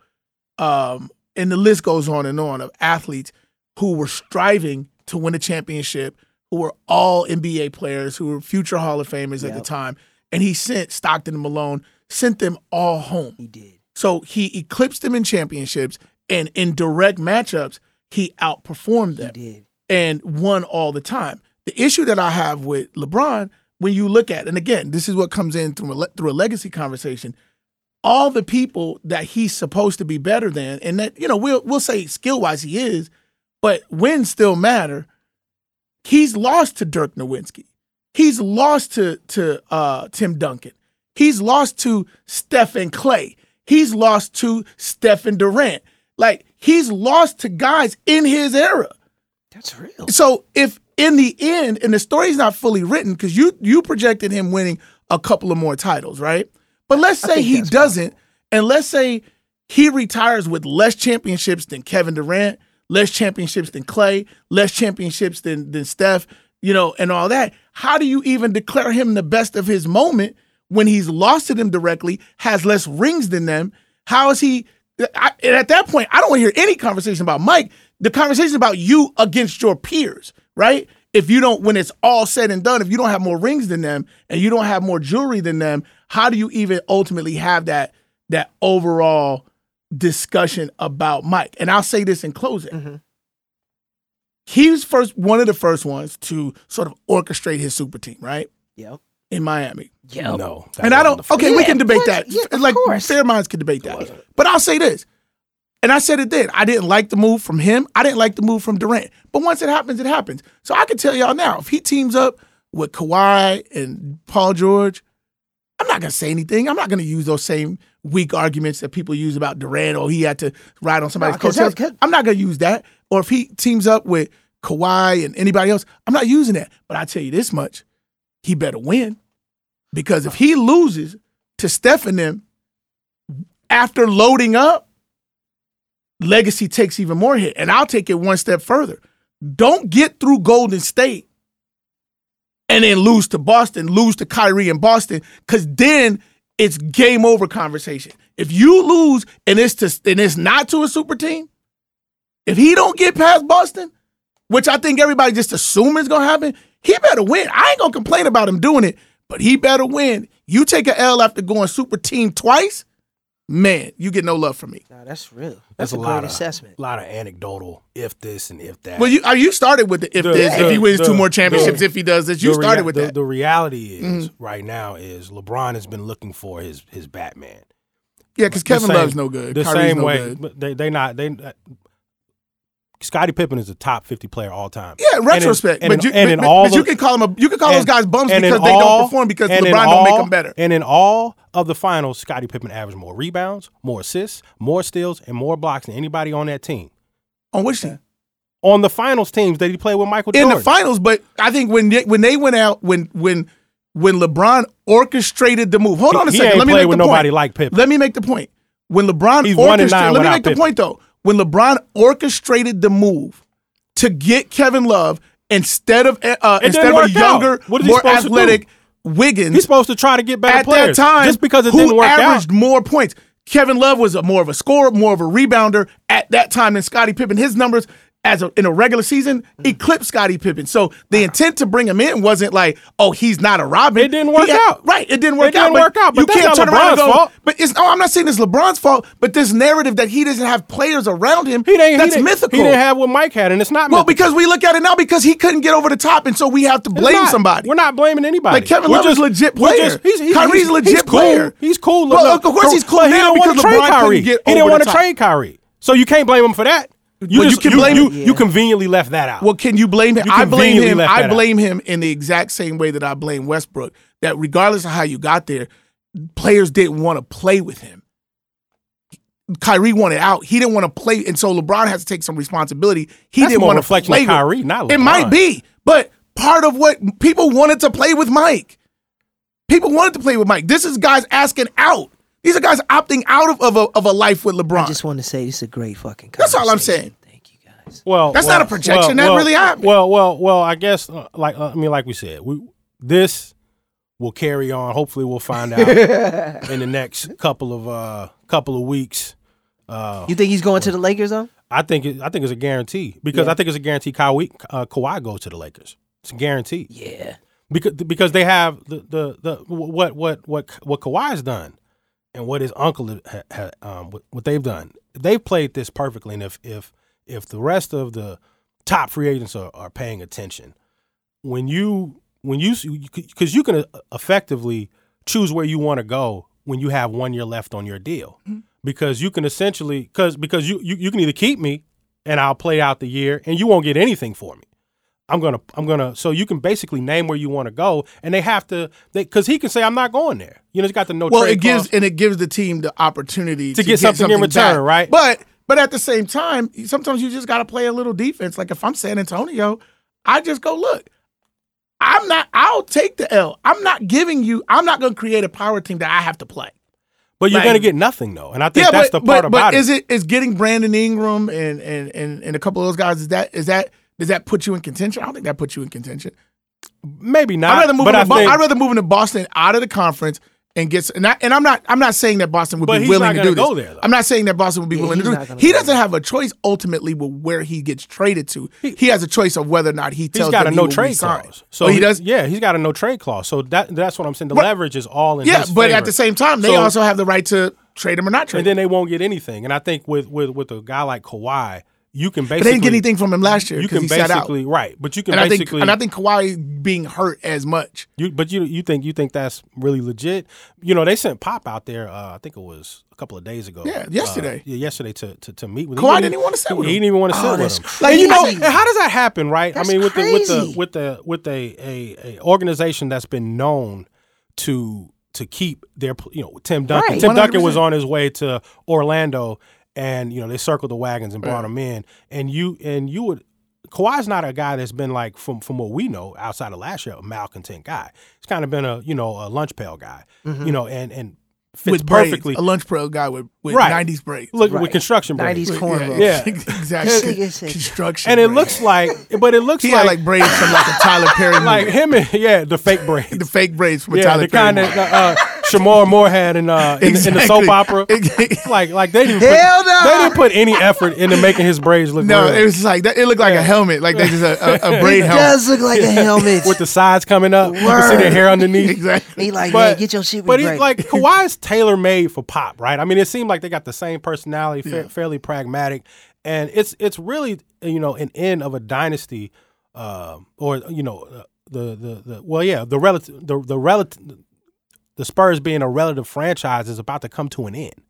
S4: Um, and the list goes on and on of athletes who were striving to win a championship, who were all NBA players, who were future Hall of Famers at the time. And he sent Stockton and Malone, sent them all home.
S2: He did.
S4: So he eclipsed them in championships, and in direct matchups, he outperformed
S2: He
S4: them
S2: did.
S4: and won all the time. The issue that I have with LeBron, when you look at, and again, this is what comes in through a, through a legacy conversation. All the people that he's supposed to be better than, and that you know, we'll we'll say skill wise he is, but wins still matter. He's lost to Dirk Nowitzki. He's lost to to uh, Tim Duncan. He's lost to Stephen Clay. He's lost to Stephen Durant. Like he's lost to guys in his era.
S2: That's real.
S4: So if in the end, and the story's not fully written because you you projected him winning a couple of more titles, right? But let's say he doesn't, and let's say he retires with less championships than Kevin Durant, less championships than Clay, less championships than than Steph, you know, and all that. How do you even declare him the best of his moment when he's lost to them directly, has less rings than them? How is he? I, and at that point, I don't want to hear any conversation about Mike. The conversation about you against your peers, right? If you don't, when it's all said and done, if you don't have more rings than them and you don't have more jewelry than them, how do you even ultimately have that that overall discussion about Mike. And I'll say this in closing.
S2: Mm-hmm.
S4: He was first one of the first ones to sort of orchestrate his super team, right?
S2: Yep.
S4: In Miami.
S2: Yep.
S3: No.
S4: And I don't
S3: the first-
S4: okay, we can debate
S2: of
S4: that.
S2: Yeah, of
S4: like
S2: course.
S4: fair minds can debate that. But I'll say this. And I said it then. I didn't like the move from him. I didn't like the move from Durant. But once it happens, it happens. So I can tell y'all now, if he teams up with Kawhi and Paul George, I'm not gonna say anything. I'm not gonna use those same weak arguments that people use about Durant or he had to ride on somebody's
S2: No, 'cause
S4: coattails. I'm not gonna use that. Or if he teams up with Kawhi and anybody else, I'm not using that. But I tell you this much, he better win. Because if he loses to Steph and them after loading up, legacy takes even more hit. And I'll take it one step further. Don't get through Golden State and then lose to Boston, lose to Kyrie in Boston, because then it's game over conversation. If you lose and it's to and it's not to a super team, if he don't get past Boston, which I think everybody just assume is gonna happen, he better win. I ain't gonna complain about him doing it, but he better win. You take a L after going super team twice, man, you get no love from me.
S2: Nah, that's real.
S3: That's
S2: That's,
S3: a
S2: a,
S3: lot
S2: great
S3: of
S2: assessment.
S3: A lot of anecdotal if this and if that.
S4: Well, you uh, you started with the if
S3: The-
S4: this,
S3: the-
S4: if he wins two more championships,
S3: the-
S4: if he does this, you
S3: The rea-
S4: started with
S3: the,
S4: that. Mm-hmm.
S3: The reality is right now is LeBron has been looking for his his Batman.
S4: yeah, because Kevin
S3: same-
S4: Love's no good.
S3: The
S4: Kyrie's
S3: same
S4: no
S3: way,
S4: good.
S3: but they they not they. Scottie Pippen is a top fifty player all time.
S4: Yeah,
S3: in-
S4: retrospect,
S3: and
S4: but
S3: in-
S4: you,
S3: and
S4: but,
S3: in
S4: but-
S3: all
S4: but you can call them a, you can call those guys bums
S3: and in
S4: because they
S3: all-
S4: don't perform because LeBron
S3: in
S4: don't make them better.
S3: And in all of the finals, Scottie Pippen averaged more rebounds, more assists, more steals, and more blocks than anybody on that team.
S4: On which team?
S3: On the finals teams that he played with Michael
S4: In
S3: Jordan.
S4: the finals, but I think when they, when they went out when when when LeBron orchestrated the move. Hold
S3: He-
S4: on a
S3: he
S4: second.
S3: ain't
S4: Let me make
S3: with
S4: the
S3: nobody
S4: point.
S3: like Pippen.
S4: Let me make the point. When LeBron
S3: He's and
S4: orchestrated, let me make the
S3: Pippen.
S4: point though. When LeBron orchestrated the move to get Kevin Love instead of uh, instead of a younger, more
S3: supposed to do?
S4: athletic Wiggins,
S3: He's supposed to try to get better
S4: at
S3: players.
S4: that time,
S3: just because it
S4: who
S3: didn't work
S4: averaged
S3: out.
S4: more points. Kevin Love was a more of a scorer, more of a rebounder at that time than Scottie Pippen. His numbers as a, in a regular season
S3: Mm-hmm.
S4: eclipsed Scottie Pippen. So the intent to bring him in wasn't like, oh, he's not a Robin.
S3: It didn't work
S4: had-
S3: out.
S4: Right, it didn't work
S3: It
S4: out.
S3: didn't work out, but
S4: you can't turn around and go.
S3: fault.
S4: But it's no, I'm not saying it's LeBron's fault. But this narrative that he doesn't have players around him,
S3: He didn't.
S4: that's
S3: he didn't,
S4: mythical.
S3: He didn't have what Mike had, and it's not.
S4: well,
S3: mythical.
S4: because we look at it now because he couldn't get over the top, and so we have to blame
S3: not.
S4: somebody.
S3: We're not blaming anybody.
S4: Like Kevin Love is legit player.
S3: he's, he's,
S4: Kyrie's
S3: he's,
S4: legit
S3: he's cool.
S4: player.
S3: He's cool.
S4: Well, of course he's cool
S3: he didn't want
S4: because
S3: to trade Kyrie. he didn't want to trade Kyrie, so you can't blame him for that. You
S4: Well, you can blame
S3: you,
S4: him-
S3: you conveniently left that out.
S4: Well, can you blame him?
S3: You
S4: I blame him. I blame him in the exact same way that I blame Westbrook. That regardless of how you got there, players didn't want to play with him. Kyrie wanted out. He didn't want to play, and so LeBron has to take some responsibility. He
S3: That's
S4: didn't want to play
S3: of Kyrie, not
S4: It might be, but part of what people wanted to play with Mike. People wanted to play with Mike. This is guys asking out. These are guys opting out of, of, a, of a life with LeBron.
S2: I just want to say this is a great fucking.
S4: That's all I'm saying.
S2: Thank you guys.
S3: Well,
S4: That's
S3: well,
S4: not a projection.
S3: well,
S4: That
S3: well,
S4: really happened.
S3: Well, well, well. I guess, uh, like uh, I mean, like we said, we this will carry on. Hopefully, we'll find out in the next couple of uh couple of weeks. Uh,
S2: You think he's going to the Lakers though?
S3: I think it, I think it's a guarantee because
S2: Yeah.
S3: I think it's a guarantee. Kawhi uh, Kawhi goes to the Lakers. It's a guarantee
S2: Yeah.
S3: because because they have the the, the what what what what Kawhi's done and what his uncle ha, ha, um what, what they've done. They've played this perfectly, and if if if the rest of the top free agents are, are paying attention, when you when you because you can uh, effectively choose where you want to go when you have one year left on your deal because you can essentially because because you, you you can either keep me and I'll play out the year and you won't get anything for me. I'm gonna I'm gonna so you can basically name where you want to go and they have to they because he can say I'm not going there. You know, he's got the no
S4: well,
S3: trade
S4: it gives and it gives the team the opportunity
S3: To get something in return,
S4: back.
S3: right?
S4: But but at the same time, sometimes you just got to play a little defense. Like if I'm San Antonio, I just go look. I'm not. I'll take the L. I'm not giving you. I'm not going to create a power team that I have to play.
S3: but you're
S4: like-
S3: gonna get nothing though, and I think
S4: yeah,
S3: that's
S4: but,
S3: the part
S4: but,
S3: about
S4: but
S3: it.
S4: is it is getting Brandon Ingram and, and and and a couple of those guys? Is that is that does that put you in contention? I don't think that puts you in contention.
S3: Maybe not.
S4: I'd rather move.
S3: but I
S4: into Bo-
S3: think,
S4: I'd rather move into Boston out of the conference and get. And, I, and I'm not. I'm not saying that Boston would be willing to do this.
S3: go there.
S4: I'm not saying that Boston would be
S2: Yeah,
S4: willing to do
S2: not
S4: this. He doesn't have a choice ultimately with where he gets traded to. He, has a choice of whether or not he
S3: he's
S4: tells
S3: got a
S4: them he
S3: no trade clause. So
S4: oh, he does.
S3: Yeah, he's got a no trade clause. So that that's what I'm saying. The
S4: But-
S3: leverage is all in
S4: Yeah,
S3: his
S4: but
S3: favor.
S4: at the same time, they
S3: So-
S4: also have the right to trade him or not trade
S3: and
S4: him.
S3: then they won't get anything. And I think with with with a guy like Kawhi, you can basically
S4: But they didn't get anything from him last year
S3: You can
S4: he sat out.
S3: basically right, but you can
S4: And I think
S3: basically
S4: and I think Kawhi being hurt as much.
S3: You, but you you think you think that's really legit? You know, they sent Pop out there. Uh, I think it was a couple of days ago.
S4: Yeah,
S3: Uh,
S4: yesterday.
S3: yeah, yesterday to, to to meet with.
S4: Kawhi
S3: He
S4: didn't even wanna sit
S3: he-
S4: with
S3: He didn't even want to
S2: Oh,
S3: sit with
S2: that's
S3: him.
S2: crazy.
S3: And you know, and how does that happen, right?
S2: That's
S3: I mean, with the with the with the with a, a a organization that's been known to to keep their you know Tim Duncan.
S2: Right.
S3: Tim Duncan was on his way to Orlando, and you know they circled the wagons and brought him in, and you and you would. Kawhi's not a guy that's been like from from what we know outside of last year a malcontent guy. He's kind of been a you know a lunch pail guy, you know, and and fits
S4: with braids,
S3: perfectly.
S4: a lunch pro guy with, with
S3: Right.
S4: 90s braids.
S3: Look
S2: Right.
S3: with construction braids.
S2: 90s cornrows.
S3: Yeah.
S4: exactly. Construction.
S3: and it
S4: braids.
S3: looks like, but it looks
S4: he
S3: like
S4: had like braids from like a Tyler Perry movie.
S3: like him and yeah, the fake braids.
S4: the fake braids from a
S3: yeah,
S4: Tyler
S3: the
S4: Perry
S3: kind
S4: movie.
S3: that uh, Shemar Moore had in, uh, in, in the soap opera. like like they didn't
S2: Hell
S3: put,
S2: no.
S3: they didn't put any effort into making his braids look
S4: No,
S3: real.
S4: it was like that. It looked like a helmet, like they just a, a, a braid
S2: It
S4: helmet.
S2: does look like a helmet.
S3: with the sides coming up. You can see
S2: Word.
S3: their hair underneath.
S4: exactly.
S2: he like,
S3: But
S2: man, get your shit
S3: But he's like Kawhi's tailor made for pop, right? I mean, it seemed like they got the same personality, fa-
S4: Yeah.
S3: fairly pragmatic, and it's it's really you know an end of a dynasty, uh, or you know uh, the the the well, yeah, the relative the the relative the Spurs being a relative franchise is about to come to an end.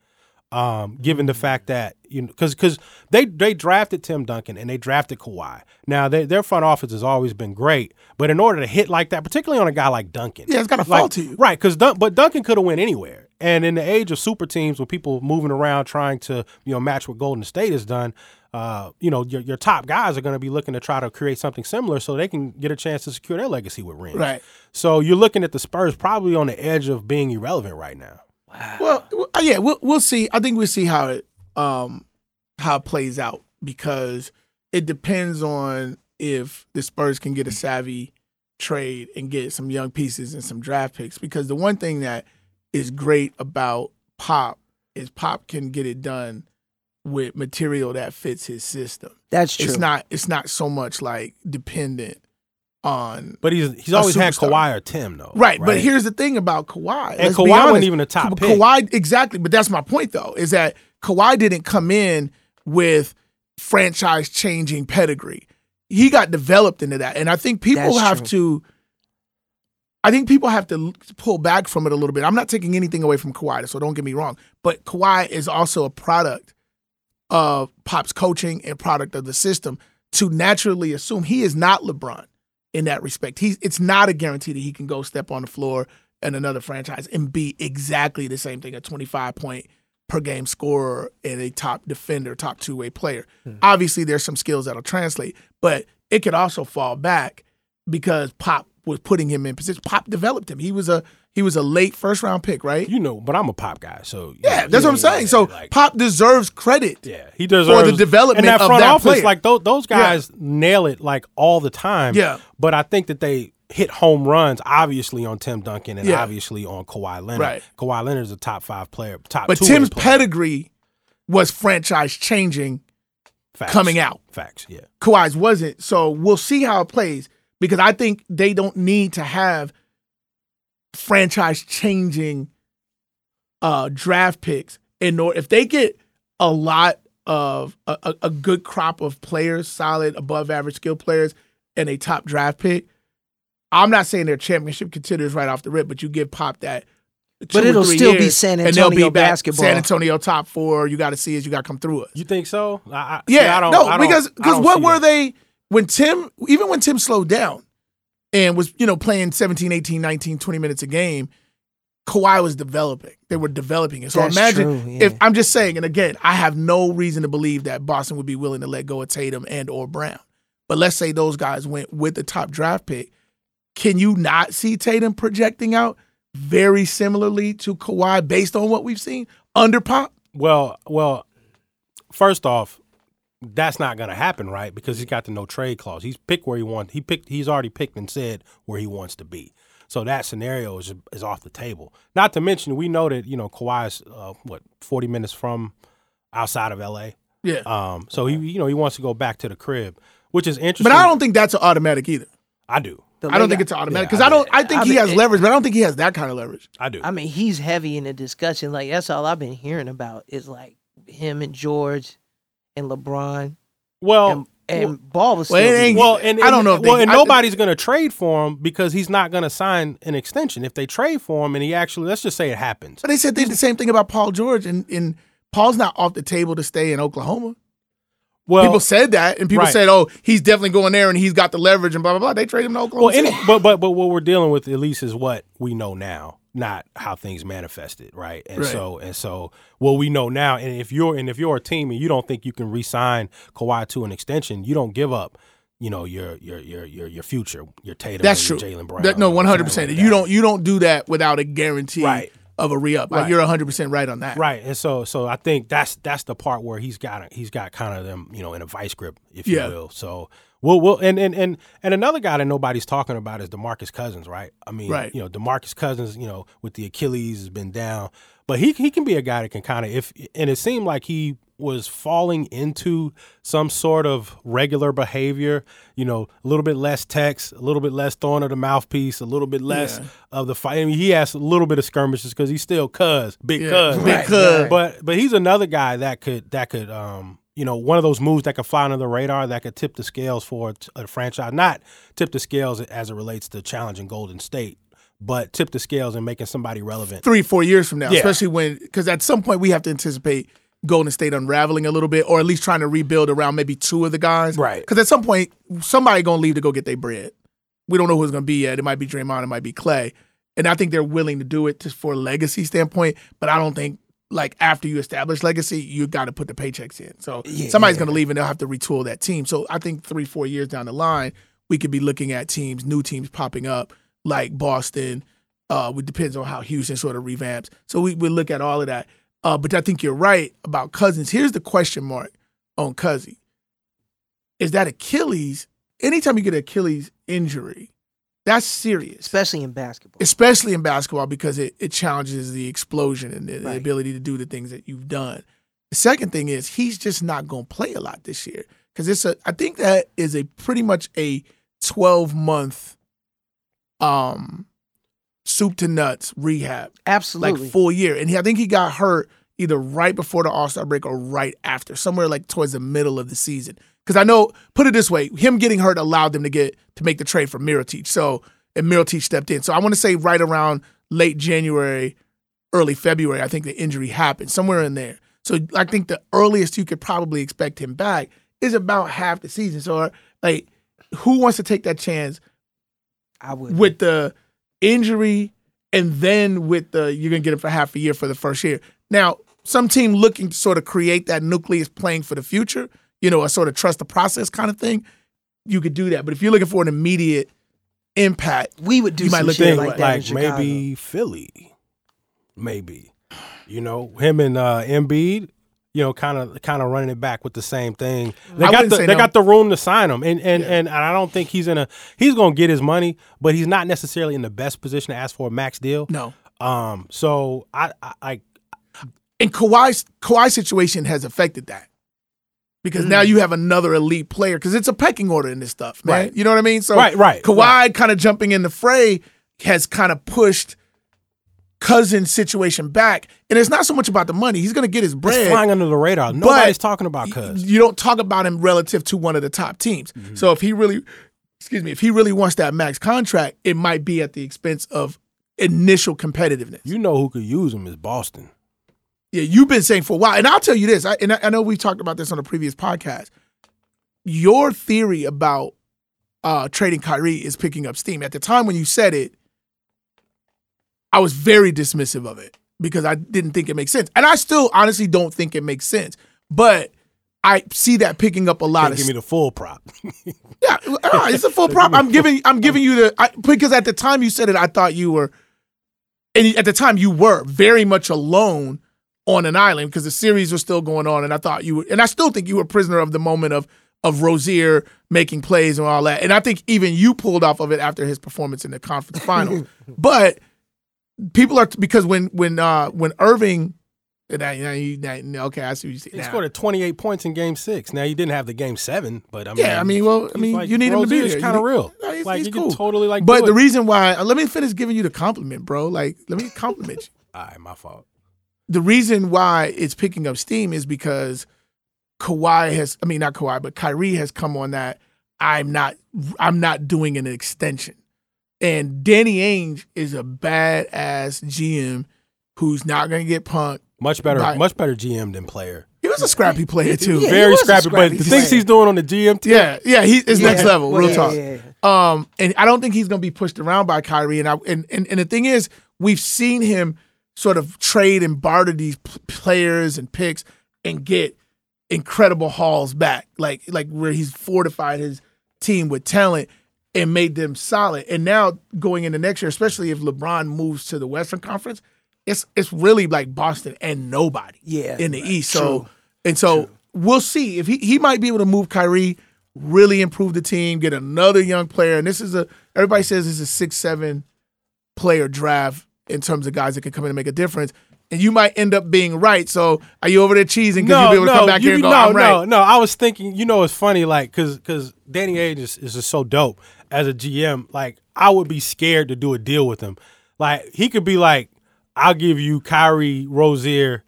S3: Um, given the fact that you know, because because they they drafted Tim Duncan and they drafted Kawhi. Now they, their front office has always been great, but in order to hit like that, particularly on a guy like Duncan,
S4: Yeah, it's gotta
S3: like-
S4: fall to you.
S3: right? Because Dun- but Duncan could have went anywhere. And in the age of super teams, with people moving around trying to you know match what Golden State has done, uh, you know your your top guys are going to be looking to try to create something similar so they can get a chance to secure their legacy with rings.
S4: Right.
S3: So you're looking at the Spurs probably on the edge of being irrelevant right now.
S4: Wow. Well, uh, yeah, we'll we'll see. I think we'll see how it um how it plays out because it depends on if the Spurs can get a savvy trade and get some young pieces and some draft picks. Because the one thing that is great about Pop is Pop can get it done with material that fits his system.
S2: That's true.
S4: It's not it's not so much like dependent on
S3: But he's he's always had
S4: superstar.
S3: Kawhi or Tim though.
S4: Right, but here's the thing about Kawhi.
S3: And
S4: Let's
S3: Kawhi wasn't even a top
S4: Ka-
S3: pick.
S4: Kawhi, exactly. But that's my point, though, is that Kawhi didn't come in with franchise changing pedigree. He got developed into that, and I think people
S2: That's
S4: have
S2: true.
S4: to. I think people have to pull back from it a little bit. I'm not taking anything away from Kawhi, so don't get me wrong. But Kawhi is also a product of Pop's coaching and product of the system. To naturally assume he is not LeBron in that respect. He's it's not a guarantee that he can go step on the floor in another franchise and be exactly the same thing, a 25 point per game scorer and a top defender, top two way player. Hmm. Obviously, there's some skills that'll translate, but it could also fall back because Pop was putting him in position. Pop developed him. He was a he was a late first round pick, right?
S3: You know, but I'm a pop guy, so
S4: Yeah, that's what I'm saying. So
S3: like,
S4: Pop deserves credit.
S3: Yeah, he deserves
S4: the development
S3: and that
S4: of that
S3: office.
S4: player.
S3: Like those, those guys nail it like all the time.
S4: Yeah.
S3: but I think that they hit home runs obviously on Tim Duncan and
S4: Yeah.
S3: obviously on Kawhi Leonard.
S4: Right.
S3: Kawhi Leonard is a top five player, top.
S4: But Tim's pedigree was franchise changing
S3: Facts.
S4: coming out.
S3: Facts. Yeah.
S4: Kawhi's wasn't. So we'll see how it plays because I think they don't need to have franchise changing uh, draft picks in order if they get a lot of a, a, a good crop of players, solid above average skill players, and a top draft pick. I'm not saying they're championship contenders right off the rip, but you give Pop that. two
S2: But it'll
S4: three
S2: still be
S4: years,
S2: San
S4: and they'll
S2: Antonio
S4: be
S2: basketball.
S4: San Antonio top four. You got to see as you got to come through us.
S3: You think so? I, I, see,
S4: Yeah,
S3: I don't,
S4: no,
S3: I don't-
S4: because because what were
S3: that.
S4: they when Tim even when Tim slowed down and was you know playing 17, 18, 19, 20 minutes a game, Kawhi was developing. They were developing it. So
S2: That's
S4: imagine
S2: true, yeah.
S4: if I'm just saying, and again, I have no reason to believe that Boston would be willing to let go of Tatum and or Brown. But let's say those guys went with the top draft pick. Can you not see Tatum projecting out very similarly to Kawhi based on what we've seen under Pop?
S3: Well, well, first off, that's not going to happen, right? Because he's got the no trade clause. He's picked where he wants. He picked. He's already picked and said where he wants to be. So that scenario is is off the table. Not to mention, we know that you know Kawhi's uh, what forty minutes from outside of L.A.
S4: Yeah.
S3: Um, so he you know he wants to go back to the crib, which is interesting.
S4: But I don't think that's an automatic either.
S3: I do.
S4: I don't think it's automatic
S3: Yeah,
S4: because
S3: I
S4: I don't. I think
S2: I
S4: he
S2: mean,
S4: has
S2: it-
S4: leverage, but I don't think he has that kind of leverage.
S3: I do.
S2: I mean, he's heavy in the discussion. Like that's all I've been hearing about is like him and George and LeBron
S3: well,
S2: and, and Ball was
S4: Well,
S2: still
S4: it ain't-
S3: well, and,
S4: I don't know if they-
S3: well, and
S4: I-
S3: nobody's going to trade for him because he's not going to sign an extension. If they trade for him and he actually, let's just say it happens.
S4: But they said they did the same thing about Paul George, and, and Paul's not off the table to stay in Oklahoma.
S3: Well,
S4: people said that, and people
S3: right.
S4: said, "Oh, he's definitely going there, and he's got the leverage, and blah blah blah." They trade him to Oklahoma.
S3: well, any, but but but what we're dealing with at least is what we know now, not how things manifested, right? And
S4: Right.
S3: so and so what we know now, and if you're and if you're a team and you don't think you can re-sign Kawhi to an extension, you don't give up. You know your your your your your future, your Tatum,
S4: That's true.
S3: Jaylen Brown.
S4: That- no, one hundred percent. You don't you don't do that without a guarantee
S3: Right.
S4: of a re up.
S3: Right.
S4: You're one hundred percent right on that.
S3: Right, and so so I think that's that's the part where he's got he's got kind of them you know in a vice grip, if
S4: Yeah.
S3: you will. So we'll we'll and and and and another guy that nobody's talking about is Demarcus Cousins, right? I mean,
S4: Right.
S3: you know, Demarcus Cousins, you know, with the Achilles has been down, but he he can be a guy that can kind of if and it seemed like he was falling into some sort of regular behavior, you know, a little bit less text, a little bit less throwing of the mouthpiece, a little bit less
S4: Yeah.
S3: of the fight. I mean, he has a little bit of skirmishes because he's still cuz, big
S4: Yeah.
S3: cuz,
S4: Big
S3: right?
S4: cuz.
S3: But but he's another guy that could that could um you know one of those moves that could fly under the radar that could tip the scales for a franchise, not tip the scales as it relates to challenging Golden State, but tip the scales and making somebody relevant.
S4: Three four years from now,
S3: Yeah.
S4: especially when because at some point we have to anticipate Golden State unraveling a little bit, or at least trying to rebuild around maybe two of the guys.
S3: Right.
S4: Because at some point somebody gonna leave to go get their bread. We don't know who it's gonna be yet. It might be Draymond. It might be Clay. And I think they're willing to do it just for a legacy standpoint. But I don't think like after you establish legacy, you got to put the paychecks in. So somebody's going to leave and they'll have to retool that team. So I think three, four years down the line, we could be looking at teams, new teams popping up like Boston. Uh, it depends on how Houston sort of revamps. So we we look at all of that. Uh, but I think you're right about Cousins. Here's the question mark on Cousy. Is that Achilles? Anytime you get an Achilles injury, that's serious
S2: especially in basketball.
S4: especially in basketball because it, it challenges the explosion and the, the ability to do the things that you've done. The second thing is he's just not going to play a lot this year because it's a. I think that is a pretty much a twelve month, um, soup to nuts rehab,
S2: Absolutely.
S4: like full year. And he, I think he got hurt either right before the All Star break or right after, somewhere like towards the middle of the season. Because I know, put it this way, him getting hurt allowed them to get to make the trade for Mirotic. So and Mirotic stepped in. So I want to say right around late January, early February, I think the injury happened somewhere in there. So I think the earliest you could probably expect him back is about half the season. So uh, like, who wants to take that chance
S2: I would.
S4: with the injury and then with the you're gonna get him for half a year for the first year. Now, some team looking to sort of create that nucleus playing for the future, you know, a sort of trust the process kind of thing, you could do that. But if you're looking for an immediate impact,
S2: we would do
S4: You might
S2: some
S4: look
S2: shit
S4: at
S2: like
S3: like,
S2: in
S3: maybe Philly, maybe. You know, him and uh, Embiid. You know, kind of kind of running it back with the same thing. They
S4: I
S3: got the they
S4: no.
S3: got the room to sign him, and and,
S4: Yeah.
S3: and I don't think he's in a he's gonna get his money, but he's not necessarily in the best position to ask for a max deal.
S4: no.
S3: Um, so I I, I
S4: And Kawhi's Kawhi's situation has affected that. Because
S3: Mm.
S4: now you have another elite player because it's a pecking order in this stuff, man.
S3: Right.
S4: You know what I mean? So
S3: Right, right,
S4: Kawhi
S3: right.
S4: kind of jumping in the fray has kind of pushed Cousin's situation back, and it's not so much about the money. He's going to get his
S3: it's
S4: bread.
S3: flying under the radar. Nobody's talking about Cuz.
S4: you don't talk about him relative to one of the top teams.
S3: Mm-hmm.
S4: So if he really, excuse me, if he really wants that max contract, it might be at the expense of initial competitiveness.
S3: You know who could use him is Boston.
S4: Yeah, you've been saying for a while, and I'll tell you this, I, and I, I know we talked about this on a previous podcast. Your theory about uh, trading Kyrie is picking up steam. At the time when you said it, I was very dismissive of it because I didn't think it makes sense, and I still honestly don't think it makes sense. But I see that picking up a lot
S3: Can't
S4: of
S3: give me the full prop.
S4: yeah, uh, it's a full prop. I'm giving I'm giving you the I, because at the time you said it, I thought you were, and at the time you were very much alone on an island because the series was still going on, and I thought you were, and I still think you were prisoner of the moment of of Rozier making plays and all that, and I think even you pulled off of it after his performance in the conference final. but people are because when when uh when Irving Now, now you, now, okay, I see what you say.
S3: He scored at 28 points in Game Six. Now he didn't have the Game Seven, but I mean,
S4: Yeah, I mean, well, I mean,
S3: like,
S4: you need him to be there.
S3: kind of real.
S4: No, he's-
S3: like
S4: he's
S3: you
S4: cool.
S3: can totally like.
S4: But the reason why, let me finish giving you the compliment, bro. Like, let me compliment you.
S3: all right, my fault.
S4: The reason why it's picking up steam is because Kawhi has, I mean, not Kawhi, but Kyrie has come on that. I'm not, I'm not doing an extension. And Danny Ainge is a badass GM who's not going to get punked.
S3: Much better,
S4: Right.
S3: much better GM than player.
S4: He was a scrappy player too.
S2: Yeah,
S3: Very
S2: was a
S3: scrappy, but
S2: scrappy
S3: the
S2: player.
S3: things he's doing on the GM team.
S4: Yeah, yeah, he is next
S2: Yeah.
S4: level, real
S2: Yeah,
S4: talk.
S2: yeah, yeah.
S4: Um, and I don't think he's going to be pushed around by Kyrie. And I and, and and the thing is, we've seen him sort of trade and barter these p- players and picks and get incredible hauls back, like like where he's fortified his team with talent and made them solid. And now going into next year, especially if LeBron moves to the Western Conference, it's it's really like Boston and nobody
S2: Yeah,
S4: in the
S2: right.
S4: East. So and so we'll see if he he might be able to move Kyrie, really improve the team, get another young player. And this is a everybody says this is a six seven player draft in terms of guys that can come in and make a difference. And you might end up being right. So are you over there cheesing because
S3: No,
S4: you'll be able to
S3: no,
S4: come back
S3: you,
S4: here and go,
S3: no,
S4: I'm right?
S3: no, no. I was thinking, you know, it's funny, like, cause, cause Danny Ainge is, is just so dope as a GM. Like, I would be scared to do a deal with him. Like, he could be like, I'll give you Kyrie Rozier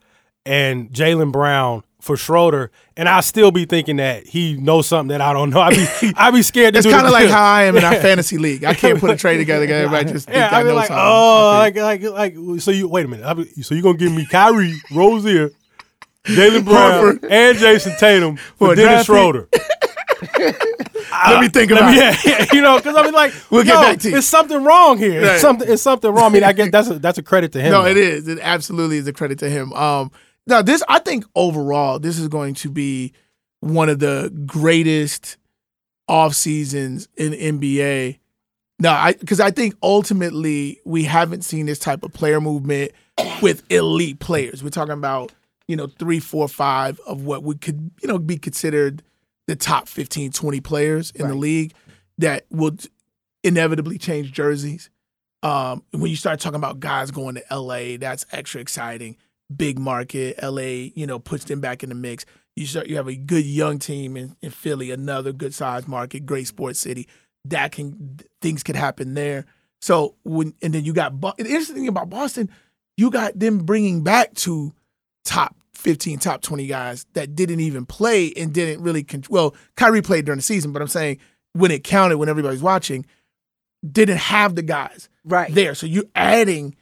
S3: and Jaylen Brown for Schroeder, and I'll still be thinking that he knows something that I don't know. I'd be, I'd be scared to
S4: It's kind of like how I am in our fantasy league. I can't put a trade together. Everybody just think
S3: Yeah,
S4: I
S3: I'd
S4: know
S3: like,
S4: something.
S3: oh, like, like, like, so you wait a minute. I be, so you gonna give me Kyrie Rozier, Jaylen Brown, and Jayson Tatum
S4: For
S3: for Dennis? Schroeder?
S4: Let me think
S3: Let
S4: about
S3: me-
S4: it.
S3: yeah, yeah, you know, because I mean, like,
S4: We'll get back to you.
S3: It's something wrong here.
S4: Right.
S3: It's something. It's something wrong. I mean, I guess that's a, that's a credit to him.
S4: No,
S3: though.
S4: it is. It absolutely is a credit to him. Um, now this, I think overall, this is going to be one of the greatest off seasons in NBA. No, I because I think ultimately we haven't seen this type of player movement with elite players. We're talking about you know three, four, five of what we could you know be considered the top 15, 20 players in the league that will inevitably change jerseys. Um, when you start talking about guys going to LA, that's extra exciting. Big market, LA, you know, puts them back in the mix. You start, you have a good young team in, in Philly, another good size market, great sports city. That can things could happen there. So when and then you got the interesting thing about Boston, you got them bringing back two top 15, top 20 guys that didn't even play and didn't really con- well, Kyrie played during the season, but I'm saying when it counted when everybody's watching, didn't have the guys
S2: Right.
S4: there. So you're adding.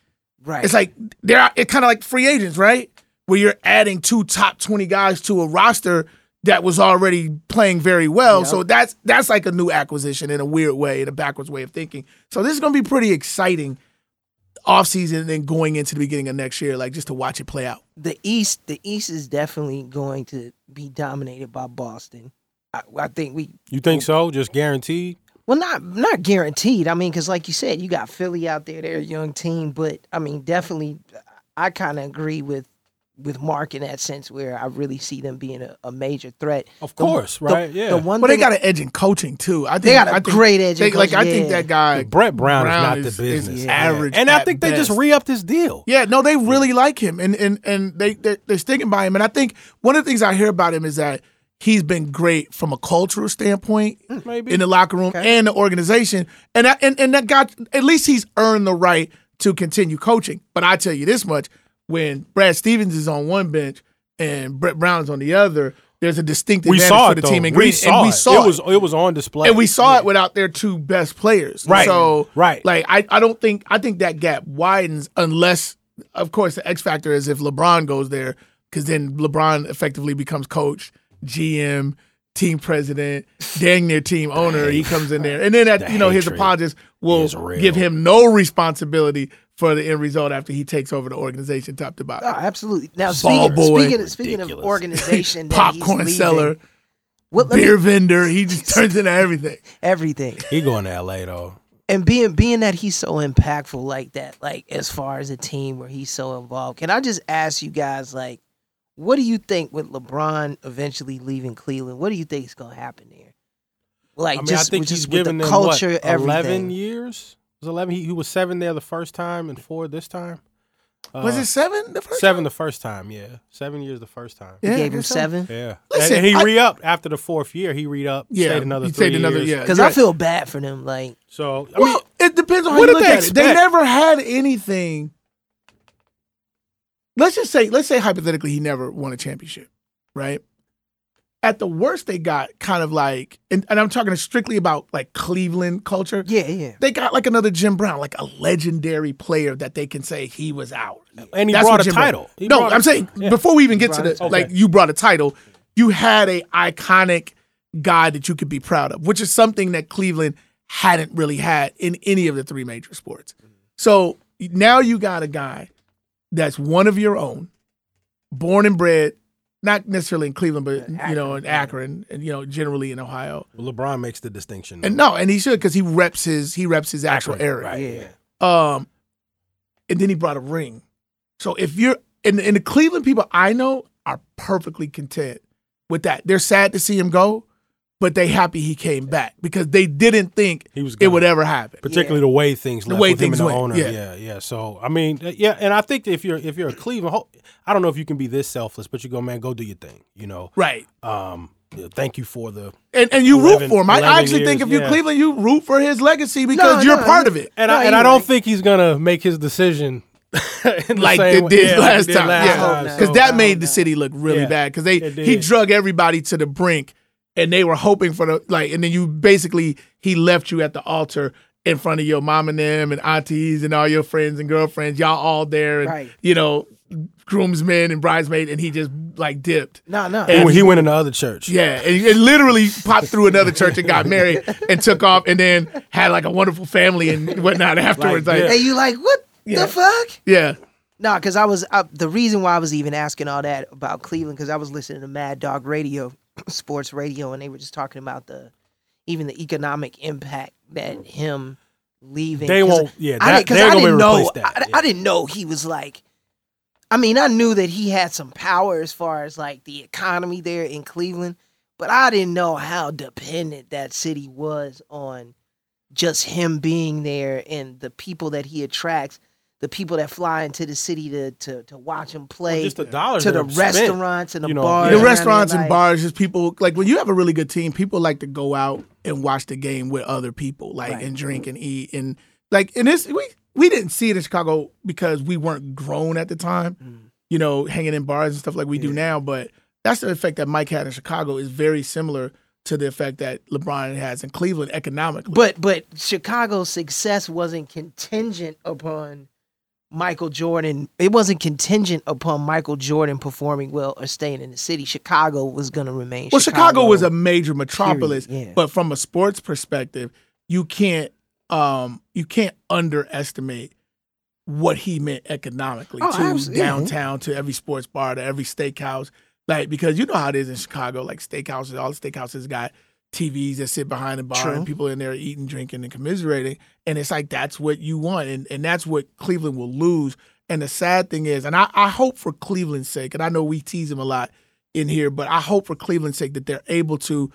S2: Right.
S4: It's like they're it's kind of like free agents, right? Where you're adding two top twenty guys to a roster that was already playing very well.
S2: Yep.
S4: So that's that's like a new acquisition in a weird way, in a backwards way of thinking. So this is going to be pretty exciting offseason and then going into the beginning of next year, like just to watch it play out.
S2: the East, the East is definitely going to be dominated by Boston. I, I think we
S3: You think oh. so? Just guaranteed?
S2: Well, not not guaranteed. I mean, because like you said, you got Philly out there; they're a young team. But I mean, definitely, I kind of agree with with Mark in that sense, where I really see them being a, a major threat.
S3: Of
S2: The-
S3: course,
S2: the-
S3: right? Yeah.
S2: The one
S4: But they got an edge in coaching too. I think
S2: They got a
S4: I think
S2: great edge in
S4: they- Like I
S2: coaching,
S4: think that guy
S3: Brett Brown,
S4: Brown
S3: is
S4: is-
S3: not the
S4: is
S3: business.
S4: average
S3: and I
S4: at
S3: think they just re-upped his deal.
S4: Yeah, no, they really like him, and and and they they're, they're sticking by him. And I think one of the things I hear about him is that he's been great from a cultural standpoint mm,
S3: Maybe.
S4: in the locker room and the organization, and that, and and that got at least he's earned the right to continue coaching. But I tell you this much: when Brad Stevens is on one bench and Brett Brown is on the other, there's a distinct
S3: we
S4: advantage
S3: saw
S4: for
S3: it
S4: the
S3: though.
S4: team in
S3: we
S4: green,
S3: saw
S4: and we
S3: it.
S4: saw
S3: it was it was on display.
S4: and we saw
S3: Yeah.
S4: it without their two best players.
S3: Right.
S4: So
S3: Right.
S4: Like I, I don't think I think that gap widens unless of course the X factor is if LeBron goes there, because then LeBron effectively becomes coach, GM, team president, dang near team owner. He comes in there. And then at,
S3: The
S4: you know, his
S3: hatred
S4: apologists will give him no responsibility for the end result after he takes over the organization top to
S2: Oh,
S4: bottom.
S2: Ah, absolutely. Now,
S4: Ball
S2: speaking,
S4: boy.
S2: speaking, of, speaking of
S3: Ridiculous.
S2: organization, that he's
S4: Popcorn seller,
S2: what, let me-
S4: beer vendor, he just turns into everything.
S2: everything.
S3: He going to L.A. though.
S2: and being being that he's so impactful like that, like as far as a team where he's so involved, can I just ask you guys, like, what do you think with LeBron eventually leaving Cleveland? What do you think is going to happen there? Like,
S3: I mean,
S2: just,
S3: I think
S2: with-
S3: he's
S2: just with
S3: given
S2: the
S3: them
S2: culture,
S3: what,
S2: everything.
S3: eleven years. It was eleven. He, he was seven there the first time and four this time.
S4: was it uh, seven? The first
S3: Seven the first time, yeah. Seven years the first time.
S2: He
S4: Yeah,
S2: gave him seven.
S3: Yeah.
S4: Listen,
S3: and, and he
S4: I-
S3: re-upped after the fourth year. He re-upped,
S4: Yeah,
S3: stayed another
S4: he
S3: three
S4: stayed another-
S3: years.
S4: yeah.
S2: Because
S4: Right.
S2: I feel bad for them. Like,
S3: So I
S4: Well,
S3: mean,
S4: it depends on how
S3: what
S4: you look
S3: they
S4: at it. They never had anything. Let's just say, let's say hypothetically, he never won a championship, right? At the worst, they got kind of like, and, and I'm talking strictly about like Cleveland culture.
S2: yeah, yeah.
S4: They got like another Jim Brown, like a legendary player that they can say he was out.
S3: and he
S4: That's
S3: brought a
S4: Jim
S3: title. He
S4: no,
S3: brought a-
S4: I'm saying
S3: yeah.
S4: before we even get to
S2: brought
S4: the
S2: title.
S4: like you brought a title, you had a iconic guy that you could be proud of, which is something that Cleveland hadn't really had in any of the three major sports. So now you got a guy that's one of your own, born and bred, not necessarily in Cleveland, but you know in Akron and you know generally in Ohio.
S3: LeBron makes the distinction.
S4: And no, and he should because he reps his he reps his actual
S3: Akron,
S4: area.
S3: right,
S2: Yeah.
S4: Um, and then he brought a ring. So if you're in, in the Cleveland people I know are perfectly content with that. They're sad to see him go, but they happy he came back because they didn't think
S3: He was
S4: it would ever happen.
S3: particularly the way things left
S4: way
S3: with him
S4: things
S3: and the
S4: went,
S3: owner.
S4: yeah.
S3: Yeah. yeah, So I mean, yeah, and I think if you're if you're a Cleveland, I don't know if you can be this selfless, but you go, man, go do your thing. You know,
S4: Right.
S3: um, you thank you for the
S4: And and you
S3: 11
S4: root for him. I
S3: 11
S4: actually think if you're
S3: yeah.
S4: Cleveland, you root for his legacy because
S2: No,
S4: you're
S2: no,
S4: part
S2: you-
S4: of it.
S3: and
S2: No,
S3: I and
S2: you're
S3: I don't
S2: right.
S3: think he's gonna make his decision the
S4: like
S3: same
S4: they did
S3: yeah,
S4: last
S3: they did
S4: time.
S3: last
S4: yeah,
S3: time.
S2: no.
S4: because
S3: So,
S4: that
S2: Oh,
S4: made the city look really
S3: Yeah,
S4: bad because they he drug everybody to the brink, and they were hoping for the like, and then you basically he left you at the altar in front of your mom and them and aunties and all your friends and girlfriends, y'all all there, and
S2: Right.
S4: you know, groomsmen and bridesmaid, and he just like dipped.
S2: No, no.
S3: he, he went in the other church.
S4: Yeah, and he literally popped through another church and got married and took off, and then had like a wonderful family and whatnot afterwards.
S3: Like,
S4: Like,
S2: Hey, you like what
S4: Yeah.
S2: the fuck?
S4: yeah.
S2: No, because I was uh, the reason why I was even asking all that about Cleveland because I was listening to Mad Dog Radio, sports radio, and they were just talking about the even the economic impact that mm. him leaving.
S3: They won't- yeah,
S2: I
S3: that-
S2: didn't, 'cause
S3: they're
S2: I didn't know.
S3: that,
S2: I,
S3: yeah.
S2: I didn't know he was like. I mean, I knew that he had some power as far as like the economy there in Cleveland, but I didn't know how dependent that city was on just him being there and the people that he attracts, the people that fly into the city to to, to watch him play,
S3: just the dollars
S2: to the
S3: are spent,
S2: restaurants and the
S3: you know,
S2: bars.
S3: Yeah.
S4: the restaurants
S2: there,
S4: and
S2: like-
S4: bars, just people like when you have a really good team, people like to go out and watch the game with other people, like
S2: Right.
S4: and drink and eat and like and this we we didn't see it in Chicago because we weren't grown at the time,
S2: Mm.
S4: you know, hanging in bars and stuff like we do now. But that's the effect that Mike had in Chicago is very similar to the effect that LeBron has in Cleveland economically.
S2: But but Chicago's success wasn't contingent upon Michael Jordan. It wasn't contingent upon Michael Jordan performing well or staying in the city. Chicago was going to remain.
S4: Well, Chicago, was a major metropolis,
S2: yeah.
S4: but from a sports perspective, you can't um you can't underestimate what he meant economically
S2: Oh,
S4: to
S2: absolutely,
S4: downtown, to every sports bar, to every steakhouse. Like because you know how it is in Chicago, like steakhouses, all the steakhouses got TVs that sit behind the bar
S2: True.
S4: and people in there eating, drinking, and commiserating. And it's like that's what you want. And and that's what Cleveland will lose. And the sad thing is, and I, I hope for Cleveland's sake, and I know we tease them a lot in here, but I hope for Cleveland's sake that they're able to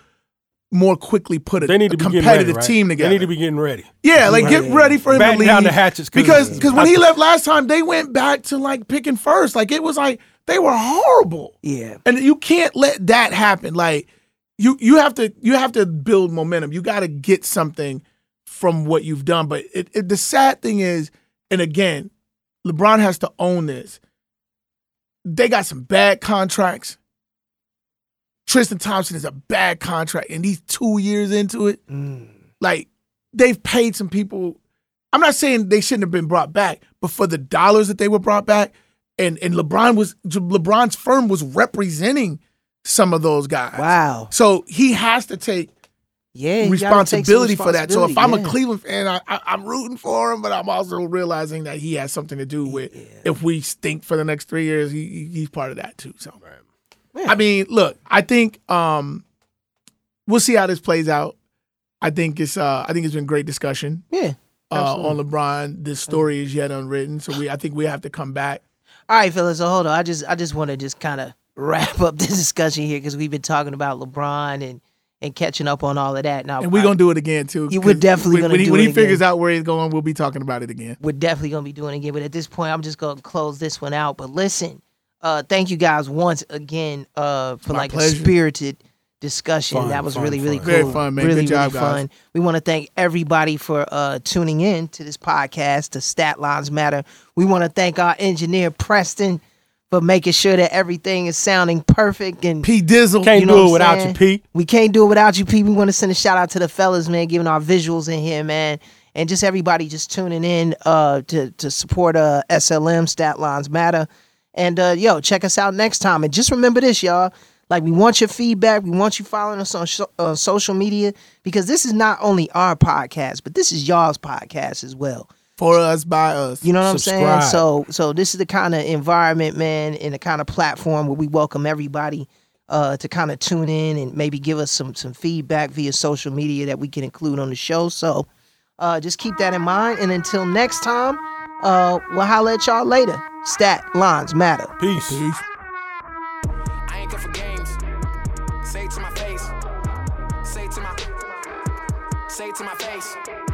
S4: more quickly put a,
S3: They need
S4: a
S3: to ready,
S4: competitive
S3: right?
S4: team together.
S3: They need to be getting ready.
S4: yeah, like get ready for him to
S3: Batten
S4: leave.
S3: down the hatches 'cause-
S4: because because when he left last time, they went back to like picking first. Like it was like they were horrible.
S2: Yeah.
S4: And you can't let that happen. Like you you have to you have to build momentum. You got to get something from what you've done. But it, it, the sad thing is, and again, LeBron has to own this. They got some bad contracts. Tristan Thompson is a bad contract, and he's two years into it.
S2: Mm.
S4: Like they've paid some people. I'm not saying they shouldn't have been brought back, but for the dollars that they were brought back, and and LeBron was LeBron's firm was representing some of those guys.
S2: Wow.
S4: So he has to take
S2: Yeah. you gotta take
S4: responsibility for that. So if I'm
S2: responsibility,
S4: a. Cleveland fan, I, I, I'm rooting for him, but I'm also realizing that he has something to do with if we stink for the next three years. He, he- he's part of that too. So
S2: Yeah.
S4: I mean, look, I think um, we'll see how this plays out. I think it's uh, I think it's been great discussion
S2: Yeah.
S4: uh, on LeBron. This story is yet unwritten, so we I think we have to come back.
S2: All right, fellas. So hold on. I just I just want to just kind of wrap up this discussion here because we've been talking about LeBron and and catching up on all of that. Now,
S4: And we're gonna do it again too.
S2: We're definitely gonna
S4: when he,
S2: do
S4: when
S2: it
S4: he figures
S2: again.
S4: out where he's going, we'll be talking about it again.
S2: we're definitely gonna be doing it again. But at this point, I'm just gonna close this one out. But listen, uh, thank you guys once again uh, for
S4: My
S2: like a spirited discussion.
S3: Fun,
S2: that was
S3: fun,
S2: really really
S3: fun.
S2: cool.
S4: Very fun, man.
S2: Really
S4: Good job,
S2: really
S4: guys.
S2: fun. We want to thank everybody for uh, tuning in to this podcast. To Stat Lines Matter. We want to thank our engineer Preston for making sure that everything is sounding perfect and
S4: P Dizzle.
S3: Can't
S2: You know
S3: do it without
S2: I'm
S3: you,
S2: saying?
S3: Pete.
S2: we can't do it without you, Pete. We want to send a shout out to the fellas, man, giving our visuals in here, man, and just everybody just tuning in uh, to to support uh, SLM Stat Lines Matter. And uh, yo, check us out next time. And just remember this, y'all. Like we want your feedback. We want you following us on sh- uh, social media because this is not only our podcast, but this is y'all's podcast as well.
S4: For us by us.
S2: You know what I'm saying? So so this is the kind of environment, man, and the kind of platform where we welcome everybody uh, to kind of tune in and maybe give us some some feedback via social media that we can include on the show. So uh, just keep that in mind. And until next time, uh, we'll holler at y'all later. Stat lines matter.
S3: Peace.
S4: Peace.
S1: I ain't good for games. Say it to my face. Say it to my. Say it to my face.